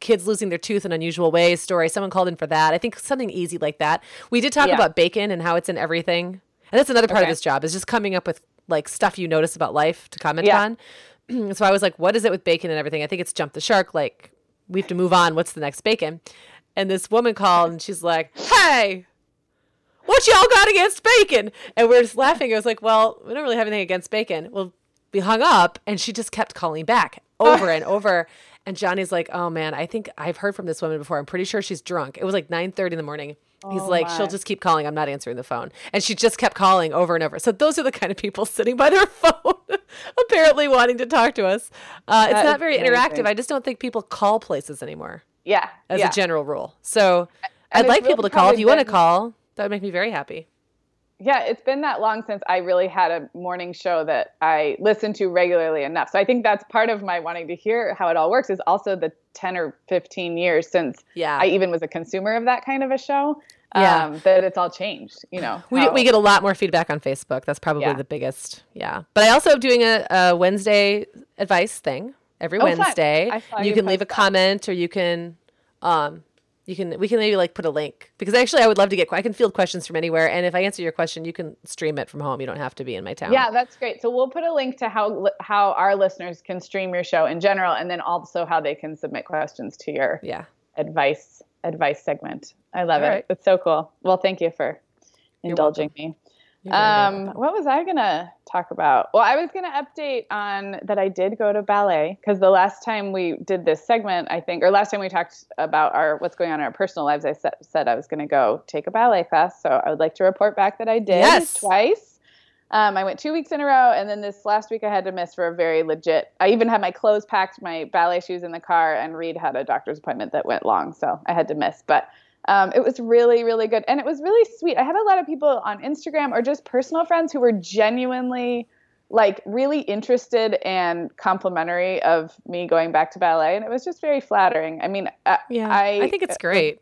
S2: kids losing their tooth in unusual ways story. Someone called in for that. I think something easy like that. We did talk
S1: Yeah.
S2: about bacon and how it's in everything. And that's another part of this job is just coming up with like stuff you notice about life to comment
S1: Yeah.
S2: on. so I was like, what is it with bacon and everything? I think it's jump the shark. Like, we have to move on. What's the next bacon? And this woman called and she's like, hey, what y'all got against bacon? And we're just laughing. I was like, well, we don't really have anything against bacon. Well, we hung up and she just kept calling back over and over. And Jonny's like, oh man, I think I've heard from this woman before. I'm pretty sure she's drunk. It was like 9.30 in the morning. He's
S1: Oh,
S2: like,
S1: my.
S2: she'll just keep calling. I'm not answering the phone. And she just kept calling over and over. So those are the kind of people sitting by their phone, apparently wanting to talk to us. Uh, it's not very
S1: amazing.
S2: interactive. I just don't think people call places anymore
S1: yeah,
S2: as
S1: yeah.
S2: a general rule. So
S1: And
S2: I'd like
S1: really
S2: people to call. If you want to call, that would make me very happy.
S1: Yeah, it's been that long since I really had a morning show that I listened to regularly enough. So I think that's part of my wanting to hear how it all works is also the 10 or 15 years since
S2: Yeah.
S1: I even was a consumer of that kind of a show.
S2: Yeah.
S1: Um, that it's all changed, you know.
S2: We,
S1: how-
S2: we get a lot more feedback on Facebook. That's probably
S1: Yeah.
S2: the biggest. Yeah. But I also am doing a, a Wednesday advice thing every
S1: Oh.
S2: Wednesday. You
S1: you
S2: can leave a
S1: that.
S2: comment or you can, um, you can, we can maybe like put a link because actually I would love to get, I can field questions from anywhere. And if I answer your question, you can stream it from home. You don't have to be in my town.
S1: Yeah, that's great. So we'll put a link to how how our listeners can stream your show in general, and then also how they can submit questions to your
S2: Yeah.
S1: advice advice segment. I love
S2: All
S1: it.
S2: right.
S1: It's so cool. Well, thank you for indulging me.
S2: You're very welcome.
S1: Um, what was I gonna talk about? Well, I was gonna update on that I did go to ballet because the last time we did this segment, I think, or last time we talked about our what's going on in our personal lives, I sa- said I was gonna go take a ballet class. So I would like to report back that I did
S2: Yes.
S1: twice. Um, I went two weeks in a row, and then this last week I had to miss for a very legit. I even had my clothes packed, my ballet shoes in the car, and Reed had a doctor's appointment that went long, so I had to miss. But um, it was really, really good, and it was really sweet. I had a lot of people on Instagram or just personal friends who were genuinely like really interested and complimentary of me going back to ballet, and it was just very flattering. I mean, I,
S2: Yeah.
S1: I,
S2: I, think it's great.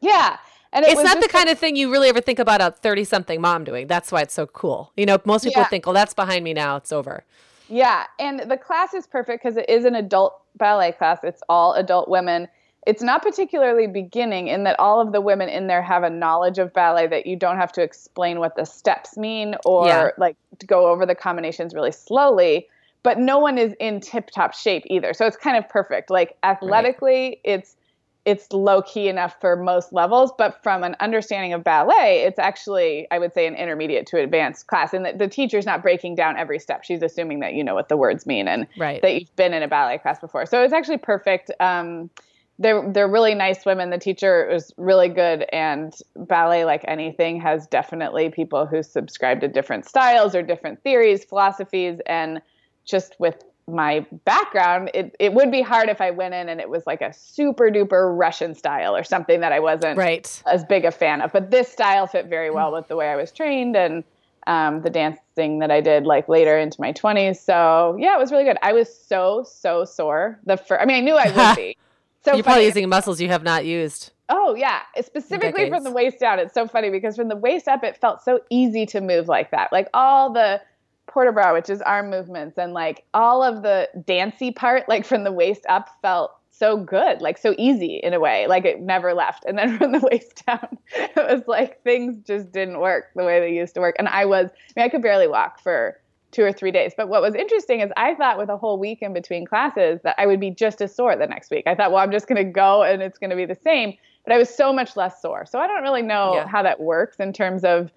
S1: yeah, and it
S2: it's not the kind of thing you really ever think about a 30 something mom doing. That's why it's so cool. You know, most people
S1: Yeah.
S2: think, oh, that's behind me now. It's over.
S1: Yeah, and the class is perfect because it is an adult ballet class. It's all adult women. It's not particularly beginning in that all of the women in there have a knowledge of ballet that you don't have to explain what the steps mean or
S2: Yeah.
S1: like to go over the combinations really slowly. But no one is in tip top shape either. So it's kind of perfect. Like athletically, it's it's low key enough for most levels, but from an understanding of ballet, it's actually, I would say, an intermediate to advanced class. And the, the teacher's not breaking down every step. She's assuming that you know what the words mean and
S2: Right.
S1: that you've been in a ballet class before. So it's actually perfect. Um, they're they're really nice women. The teacher was really good, and ballet, like anything, has definitely people who subscribe to different styles or different theories, philosophies, and just with my background, it, it would be hard if I went in and it was like a super duper Russian style or something that I wasn't
S2: Right.
S1: as big a fan of. But this style fit very well with the way I was trained and um, the dancing that I did like later into my 20s. So yeah, it was really good. I was so so sore. The first, I mean, I knew I would be. So
S2: You're probably using muscles you have not used.
S1: Oh yeah, specifically from the waist down. It's so funny because from the waist up, it felt so easy to move like that. Like all the port bras, which is arm movements, and like all of the dancey part, like from the waist up, felt so good, like so easy in a way. Like it never left. And then from the waist down, it was like things just didn't work the way they used to work. And I was, I mean, I could barely walk for two or three days. But what was interesting is I thought with a whole week in between classes that I would be just as sore the next week. I thought, well, I'm just going to go and it's going to be the same. But I was so much less sore. So I don't really know
S2: Yeah.
S1: how that works in terms of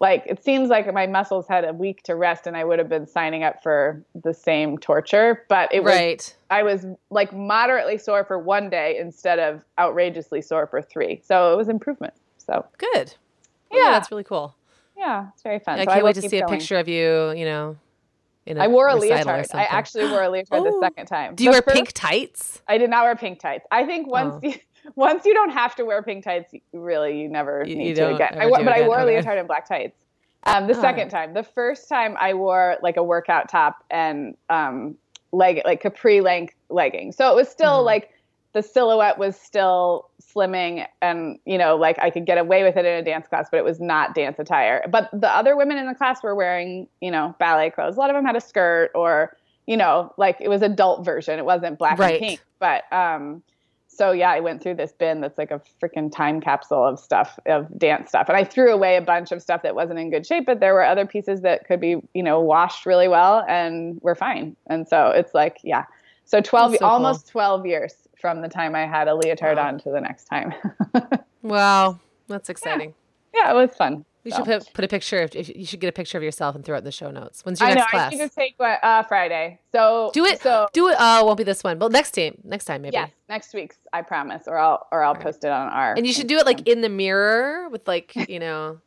S1: like it seems like my muscles had a week to rest and I would have been signing up for the same torture, but it was
S2: Right.
S1: I was like moderately sore for one day instead of outrageously sore for three. So it was improvement. So
S2: Good. Well,
S1: Yeah.
S2: that's really cool.
S1: Yeah, it's very fun.
S2: I
S1: So
S2: can't
S1: will
S2: wait to see a picture of you. You know, in a
S1: I wore a leotard. I actually wore a leotard the
S2: Oh.
S1: second time.
S2: Do you
S1: The
S2: wear
S1: first-
S2: pink tights?
S1: I did not wear pink tights. I think once
S2: Oh.
S1: you once you don't have to wear pink tights, really you never
S2: You-
S1: need
S2: you
S1: to again. I
S2: ever
S1: wore,
S2: do
S1: but I wore a
S2: okay.
S1: leotard and black tights. Um, the
S2: Oh.
S1: second time, the first time I wore like a workout top and um, leg like capri length leggings. So it was still
S2: Mhm.
S1: like the silhouette was still slimming and you know like I could get away with it in a dance class, but it was not dance attire. But the other women in the class were wearing you know ballet clothes. A lot of them had a skirt or you know like it was adult version. It wasn't black
S2: Right.
S1: and pink. But um, so yeah, I went through this bin that's like a freaking time capsule of stuff of dance stuff, and I threw away a bunch of stuff that wasn't in good shape. But there were other pieces that could be you know washed really well and were fine. And so it's like yeah, so twelve
S2: That's so cool.
S1: almost twelve years from the time I had a leotard
S2: Wow.
S1: on to the next time.
S2: Wow, that's exciting.
S1: yeah, it was fun.
S2: You
S1: So.
S2: should put, put a picture. Of, if, you should get a picture of yourself and throw it in the show notes. When's your
S1: I know.
S2: next
S1: I
S2: class?
S1: need to take one uh, Friday. So
S2: Do it.
S1: So
S2: Do it. Oh, it won't be this one. Well, next time. Next time, maybe.
S1: yes, next week's I promise, or I'll or I'll post it on our.
S2: And you should do it like in the mirror with like you know.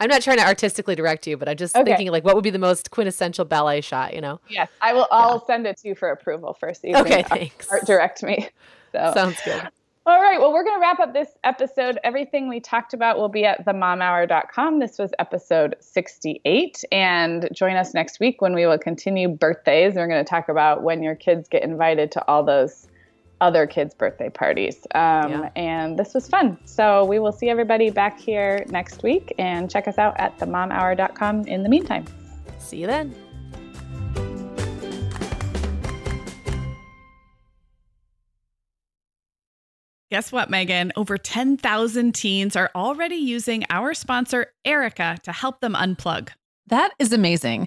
S2: I'm not trying to artistically direct you, but I'm just
S1: Okay.
S2: thinking like what would be the most quintessential ballet shot. You know.
S1: Yes, I will. I'll send it to you for approval first. So
S2: Okay, thanks.
S1: art direct me. So.
S2: Sounds good.
S1: All right. Well, we're going to wrap up this episode. Everything we talked about will be at themomhour.com. This was episode 68. And join us next week when we will continue birthdays. We're going to talk about when your kids get invited to all those other kids' birthday parties. Um,
S2: Yeah.
S1: And this was fun. So we will see everybody back here next week and check us out at themomhour.com in the meantime.
S2: See you then.
S3: Guess what, Meagan? Over 10,000 teens are already using our sponsor, Erika, to help them unplug.
S4: That is amazing.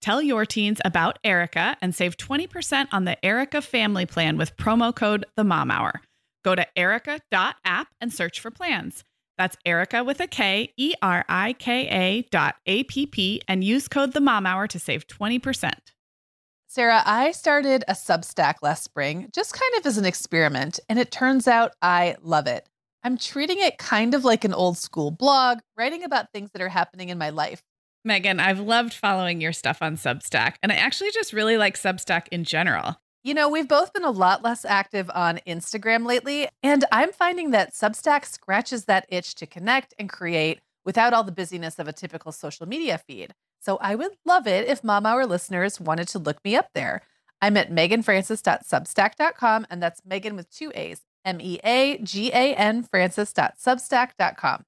S3: Tell your teens about Erika and save 20% on the Erika family plan with promo code The Mom Hour. Go to erika.app and search for plans. That's Erika with a K, E R I K A dot A P P, and use code The Mom Hour to save 20%.
S4: Sarah, I started a Substack last spring, just kind of as an experiment, and it turns out I love it. I'm treating it kind of like an old school blog, writing about things that are happening in my life.
S3: Meagan, I've loved following your stuff on Substack, and I actually just really like Substack in general.
S4: You know, we've both been a lot less active on Instagram lately, and I'm finding that Substack scratches that itch to connect and create without all the busyness of a typical social media feed. So I would love it if Mom Hour listeners wanted to look me up there. I'm at meaganfrancis.substack.com, and that's Meagan with two A's, M E A G A N Francis.substack.com.